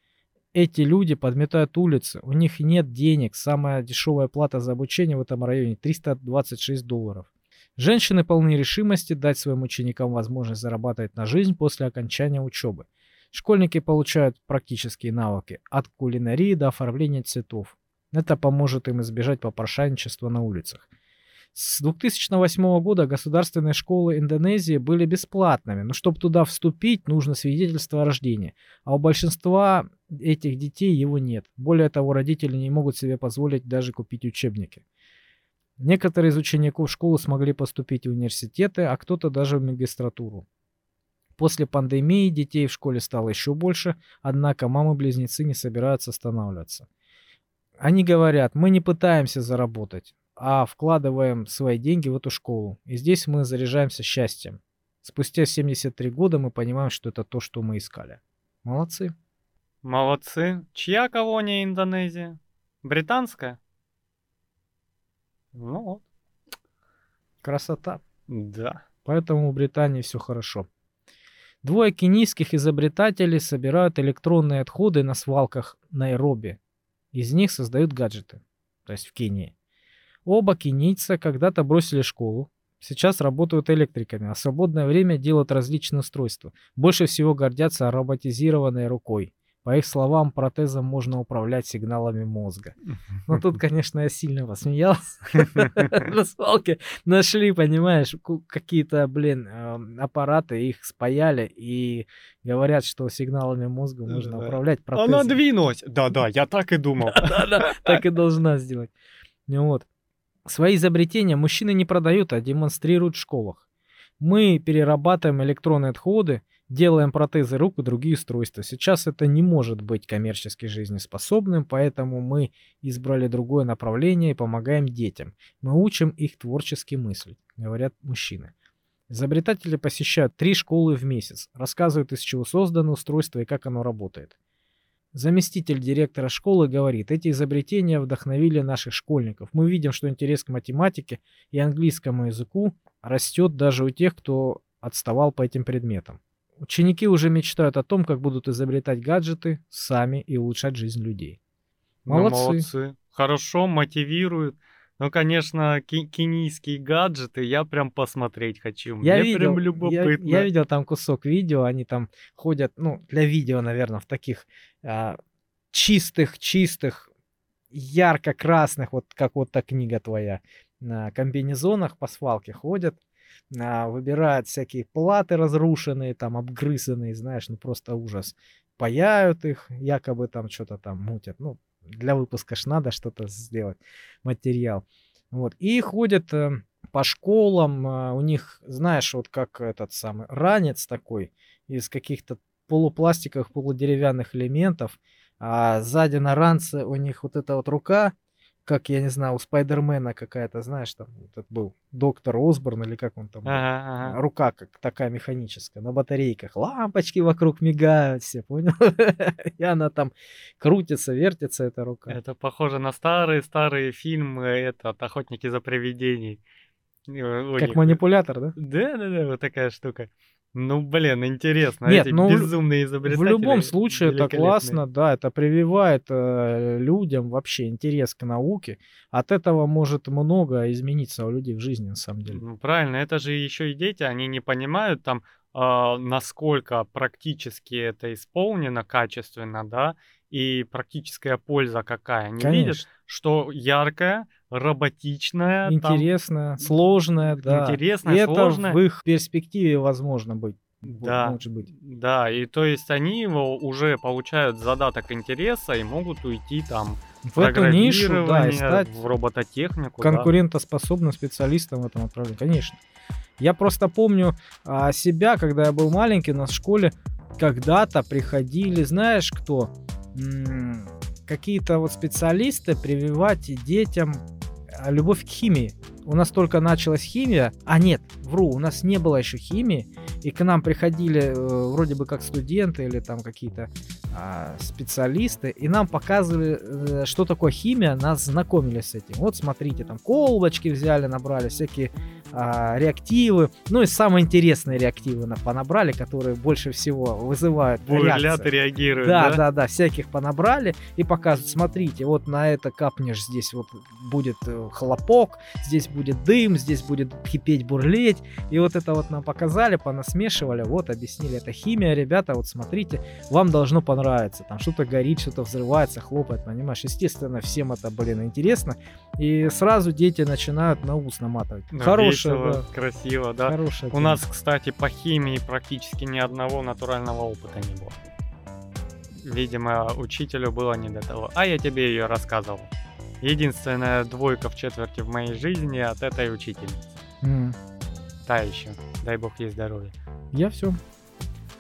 эти люди подметают улицы, у них нет денег, самая дешевая плата за обучение в этом районе 326 долларов. Женщины полны решимости дать своим ученикам возможность зарабатывать на жизнь после окончания учебы. Школьники получают практические навыки от кулинарии до оформления цветов. Это поможет им избежать попрошайничества на улицах. С 2008 года государственные школы Индонезии были бесплатными, но чтобы туда вступить, нужно свидетельство о рождении, а у большинства этих детей его нет. Более того, родители не могут себе позволить даже купить учебники. Некоторые из учеников школы смогли поступить в университеты, а кто-то даже в магистратуру. После пандемии детей в школе стало еще больше, однако мамы-близнецы не собираются останавливаться. Они говорят, мы не пытаемся заработать, а вкладываем свои деньги в эту школу. И здесь мы заряжаемся счастьем. Спустя 73 года мы понимаем, что это то, что мы искали. Молодцы. Молодцы. Чья колония Индонезия? Британская? Ну вот. Красота. Да. Поэтому в Британии все хорошо. Двое кенийских изобретателей собирают электронные отходы на свалках Найроби. Из них создают гаджеты. То есть в Кении. Оба кенийца когда-то бросили школу, сейчас работают электриками, а в свободное время делают различные устройства. Больше всего гордятся роботизированной рукой. По их словам, протезом можно управлять сигналами мозга. Но тут, конечно, я сильно посмеялся. [LAUGHS] [LAUGHS] На свалке нашли, понимаешь, какие-то, блин, эм, аппараты, их спаяли и говорят, что сигналами мозга можно управлять протезом. Она двинулась. Да-да, я так и думал. [LAUGHS] Да-да, так и должна сделать. Вот. Свои изобретения мужчины не продают, а демонстрируют в школах. Мы перерабатываем электронные отходы, делаем протезы рук и другие устройства. Сейчас это не может быть коммерчески жизнеспособным, поэтому мы избрали другое направление и помогаем детям. Мы учим их творчески мыслить, говорят мужчины. Изобретатели посещают три школы в месяц, рассказывают, из чего создано устройство и как оно работает. Заместитель директора школы говорит, эти изобретения вдохновили наших школьников. Мы видим, что интерес к математике и английскому языку растет даже у тех, кто отставал по этим предметам. Ученики уже мечтают о том, как будут изобретать гаджеты сами и улучшать жизнь людей. Молодцы. Ну, молодцы. Хорошо, мотивируют. Ну, конечно, кенийские гаджеты я прям посмотреть хочу. Я Мне видел, прям любопытно. Я, я видел там кусок видео, они там ходят, ну, для видео, наверное, в таких а, чистых, чистых, ярко-красных, вот как вот та книга твоя, на комбинезонах по свалке ходят, выбирают всякие платы разрушенные, там, обгрызанные, знаешь, ну, просто ужас. Паяют их, якобы там что-то там мутят. Ну, для выпуска ж надо что-то сделать, материал. Вот. И ходят э, по школам, э, у них, знаешь, вот как этот самый ранец такой из каких-то полупластиковых, полудеревянных элементов, а сзади на ранце у них вот эта вот рука, как, я не знаю, у Спайдермена какая-то, знаешь, там этот был доктор Осборн или как он там. Ага, ага. Рука как такая механическая, на батарейках. Лампочки вокруг мигают все, понял? [LAUGHS] И она там крутится, вертится, эта рука. Это похоже на старые-старые фильмы, этот, «Охотники за привидений». Э, Как них- манипулятор, да? Да-да-да, вот такая штука. Ну, блин, интересно. Нет, Эти ну, в безумные В изобретатели любом случае это классно, да, это прививает э, людям вообще интерес к науке. От этого может много измениться у людей в жизни, на самом деле. Ну, правильно, это же еще и дети, они не понимают там, а, насколько практически это исполнено качественно, да, и практическая польза какая. Они видят, Конечно. что яркое, роботичное, там, Интересно, сложное, да. интересное, И это сложное. в их перспективе возможно быть. Да. Может быть. Да, и то есть они его уже получают задаток интереса и могут уйти там В эту нишу, да, и стать в робототехнику. да. конкурентоспособным специалистом в этом направлении, конечно. Я просто помню а, себя, когда я был маленький, у нас в школе когда-то приходили, знаешь кто? Какие-то вот специалисты прививать детям а, любовь к химии. У нас только началась химия, а нет, вру, у нас не было еще химии, и к нам приходили э, вроде бы как студенты или там какие-то а, специалисты, и нам показывали, э, что такое химия, нас знакомили с этим. Вот смотрите, там колбочки взяли, набрали, всякие а, реактивы, ну и самые интересные реактивы на- понабрали, которые больше всего вызывают Бурлят реагируют, Да, да? да, да, всяких понабрали и показывают, смотрите, вот на это капнешь, здесь вот будет э, хлопок, здесь будет дым, здесь будет кипеть, бурлеть, и вот это вот нам показали, понасмешивали, вот, объяснили, это химия, ребята, вот смотрите, вам должно понравиться, там что-то горит, что-то взрывается, хлопает, понимаешь, естественно, всем это, блин, интересно, и сразу дети начинают на ус наматывать. Ну, Весело, да, красиво, да. хорошая У тема. нас, кстати, по химии практически ни одного натурального опыта не было. Видимо, учителю было не до того. А я тебе ее рассказывал. Единственная двойка в четверти в моей жизни от этой учительницы. М, Та еще. Дай бог ей здоровья. Я все.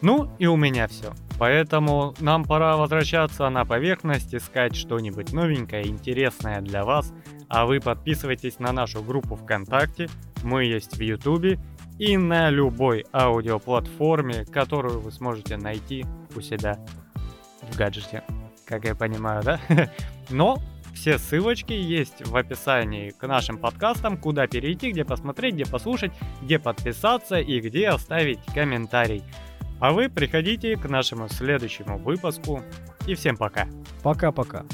Ну и у меня все. Поэтому нам пора возвращаться на поверхность, искать что-нибудь новенькое, интересное для вас. А вы подписывайтесь на нашу группу ВКонтакте, мы есть в Ютубе и на любой аудиоплатформе, которую вы сможете найти у себя в гаджете. Как я понимаю, да? [LAUGHS] Но все ссылочки есть в описании к нашим подкастам, куда перейти, где посмотреть, где послушать, где подписаться и где оставить комментарий. А вы приходите к нашему следующему выпуску. И всем пока. Пока-пока.